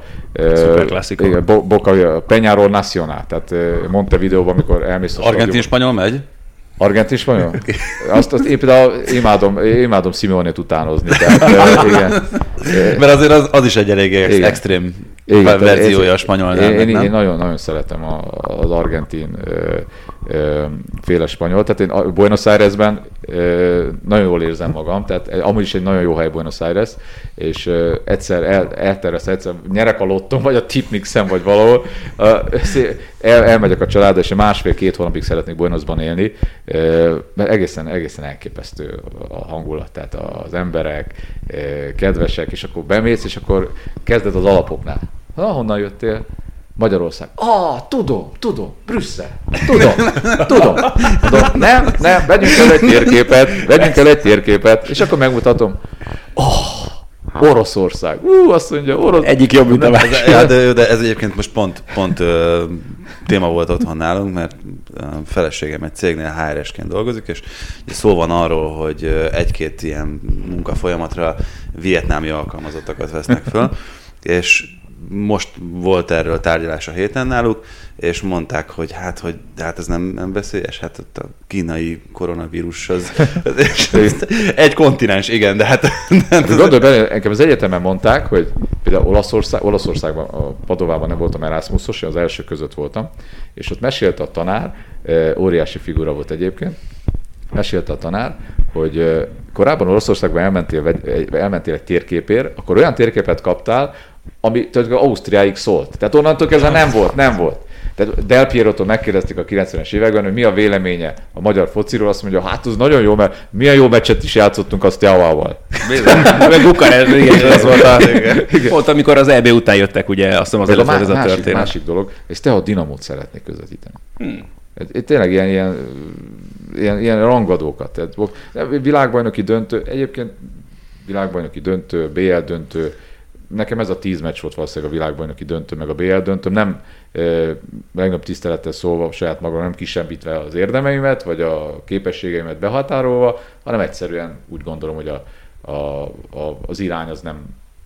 igen, Bo- Boca Peñarol Nacional, tehát Montevideóban, amikor elmész a Argentin-spanyol megy? Argentin spanyol? Azt, azt én például imádom, imádom Simeone-t utánozni. Tehát, igen. Mert azért az, az is egy elég Igen. extrém Igen, verziója ez- a spanyol én, én, nagyon, nagyon szeretem a, az argentin ö, ö, féle spanyol. Tehát én a Buenos Airesben nagyon jól érzem magam, tehát amúgy is egy nagyon jó hely Buenos Aires, és egyszer el, elteresz, egyszer nyerek a lottom, vagy a tipmixen, vagy valahol, el, elmegyek a család, és másfél-két hónapig szeretnék Buenosban élni, mert egészen, egészen elképesztő a hangulat, tehát az emberek kedvesek, és akkor bemész, és akkor kezded az alapoknál. Ha, honnan jöttél? Magyarország. Ah, tudom, tudom, Brüsszel. Tudom, tudom. tudom. Nem, nem, vegyünk el egy térképet, vegyünk el egy térképet, és akkor megmutatom. Oh, Oroszország. Ú, azt mondja, Orosz... Egyik jobb, mint a másik. Ez, ja, de, de ez egyébként most pont, pont ö, téma volt otthon nálunk, mert a feleségem egy cégnél HR-esként dolgozik, és szó van arról, hogy egy-két ilyen munkafolyamatra vietnámi alkalmazottakat vesznek föl, és most volt erről tárgyalás a héten náluk, és mondták, hogy hát, hogy hát ez nem, nem veszélyes, hát ott a kínai koronavírus az, egy kontinens, igen, de hát Hát Gondolj bele, nekem az egyetemen mondták, hogy például Olaszország, Olaszországban, a Padovában nem voltam Erasmusos, az első között voltam, és ott mesélte a tanár, óriási figura volt egyébként, mesélte a tanár, hogy korábban Olaszországban elmentél, elmentél egy térképért, akkor olyan térképet kaptál, ami tulajdonképpen Ausztriáig szólt. Tehát onnantól kezdve nem volt, nem volt. Tehát Del Pierotól megkérdezték a 90-es években, hogy mi a véleménye a magyar fociról, azt mondja, hát az nagyon jó, mert milyen jó meccset is játszottunk azt Javával. Meg Bukarest, igen, ez volt a... Volt, amikor az EB után jöttek, ugye, azt hiszem az először ez a másik, történet. másik dolog, és te a Dinamót szeretnék közvetíteni. Hmm. Itt tényleg ilyen, ilyen, ilyen, ilyen rangadókat. Tehát, világbajnoki döntő, egyébként világbajnoki döntő, BL döntő, nekem ez a tíz meccs volt valószínűleg a világbajnoki döntő, meg a BL döntő. Nem legnagyobb tisztelettel szólva saját magam, nem kisembítve az érdemeimet, vagy a képességeimet behatárolva, hanem egyszerűen úgy gondolom, hogy a, a, a, az irány az nem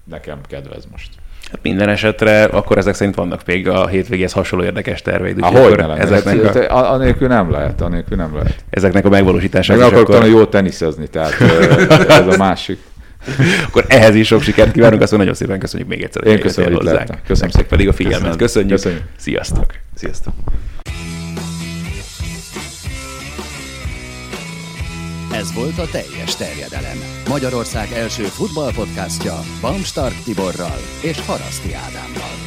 nekem kedvez most. Hát minden esetre akkor ezek szerint vannak még a hétvégéhez hasonló érdekes terveid. Ahogy ne ezeknek hát, a... Anélkül nem lehet, anélkül nem lehet. Ezeknek a megvalósítása. Meg akarok akkor... jól teniszezni, tehát ez a másik. Akkor ehhez is sok sikert kívánunk, azt nagyon szépen köszönjük még egyszer. Én köszönöm, hogy hozzánk. Köszönöm szépen pedig a figyelmet. Köszönjük. köszönjük. Sziasztok. Sziasztok. Ez volt a teljes terjedelem. Magyarország első futballpodcastja Bamstark Tiborral és Haraszti Ádámmal.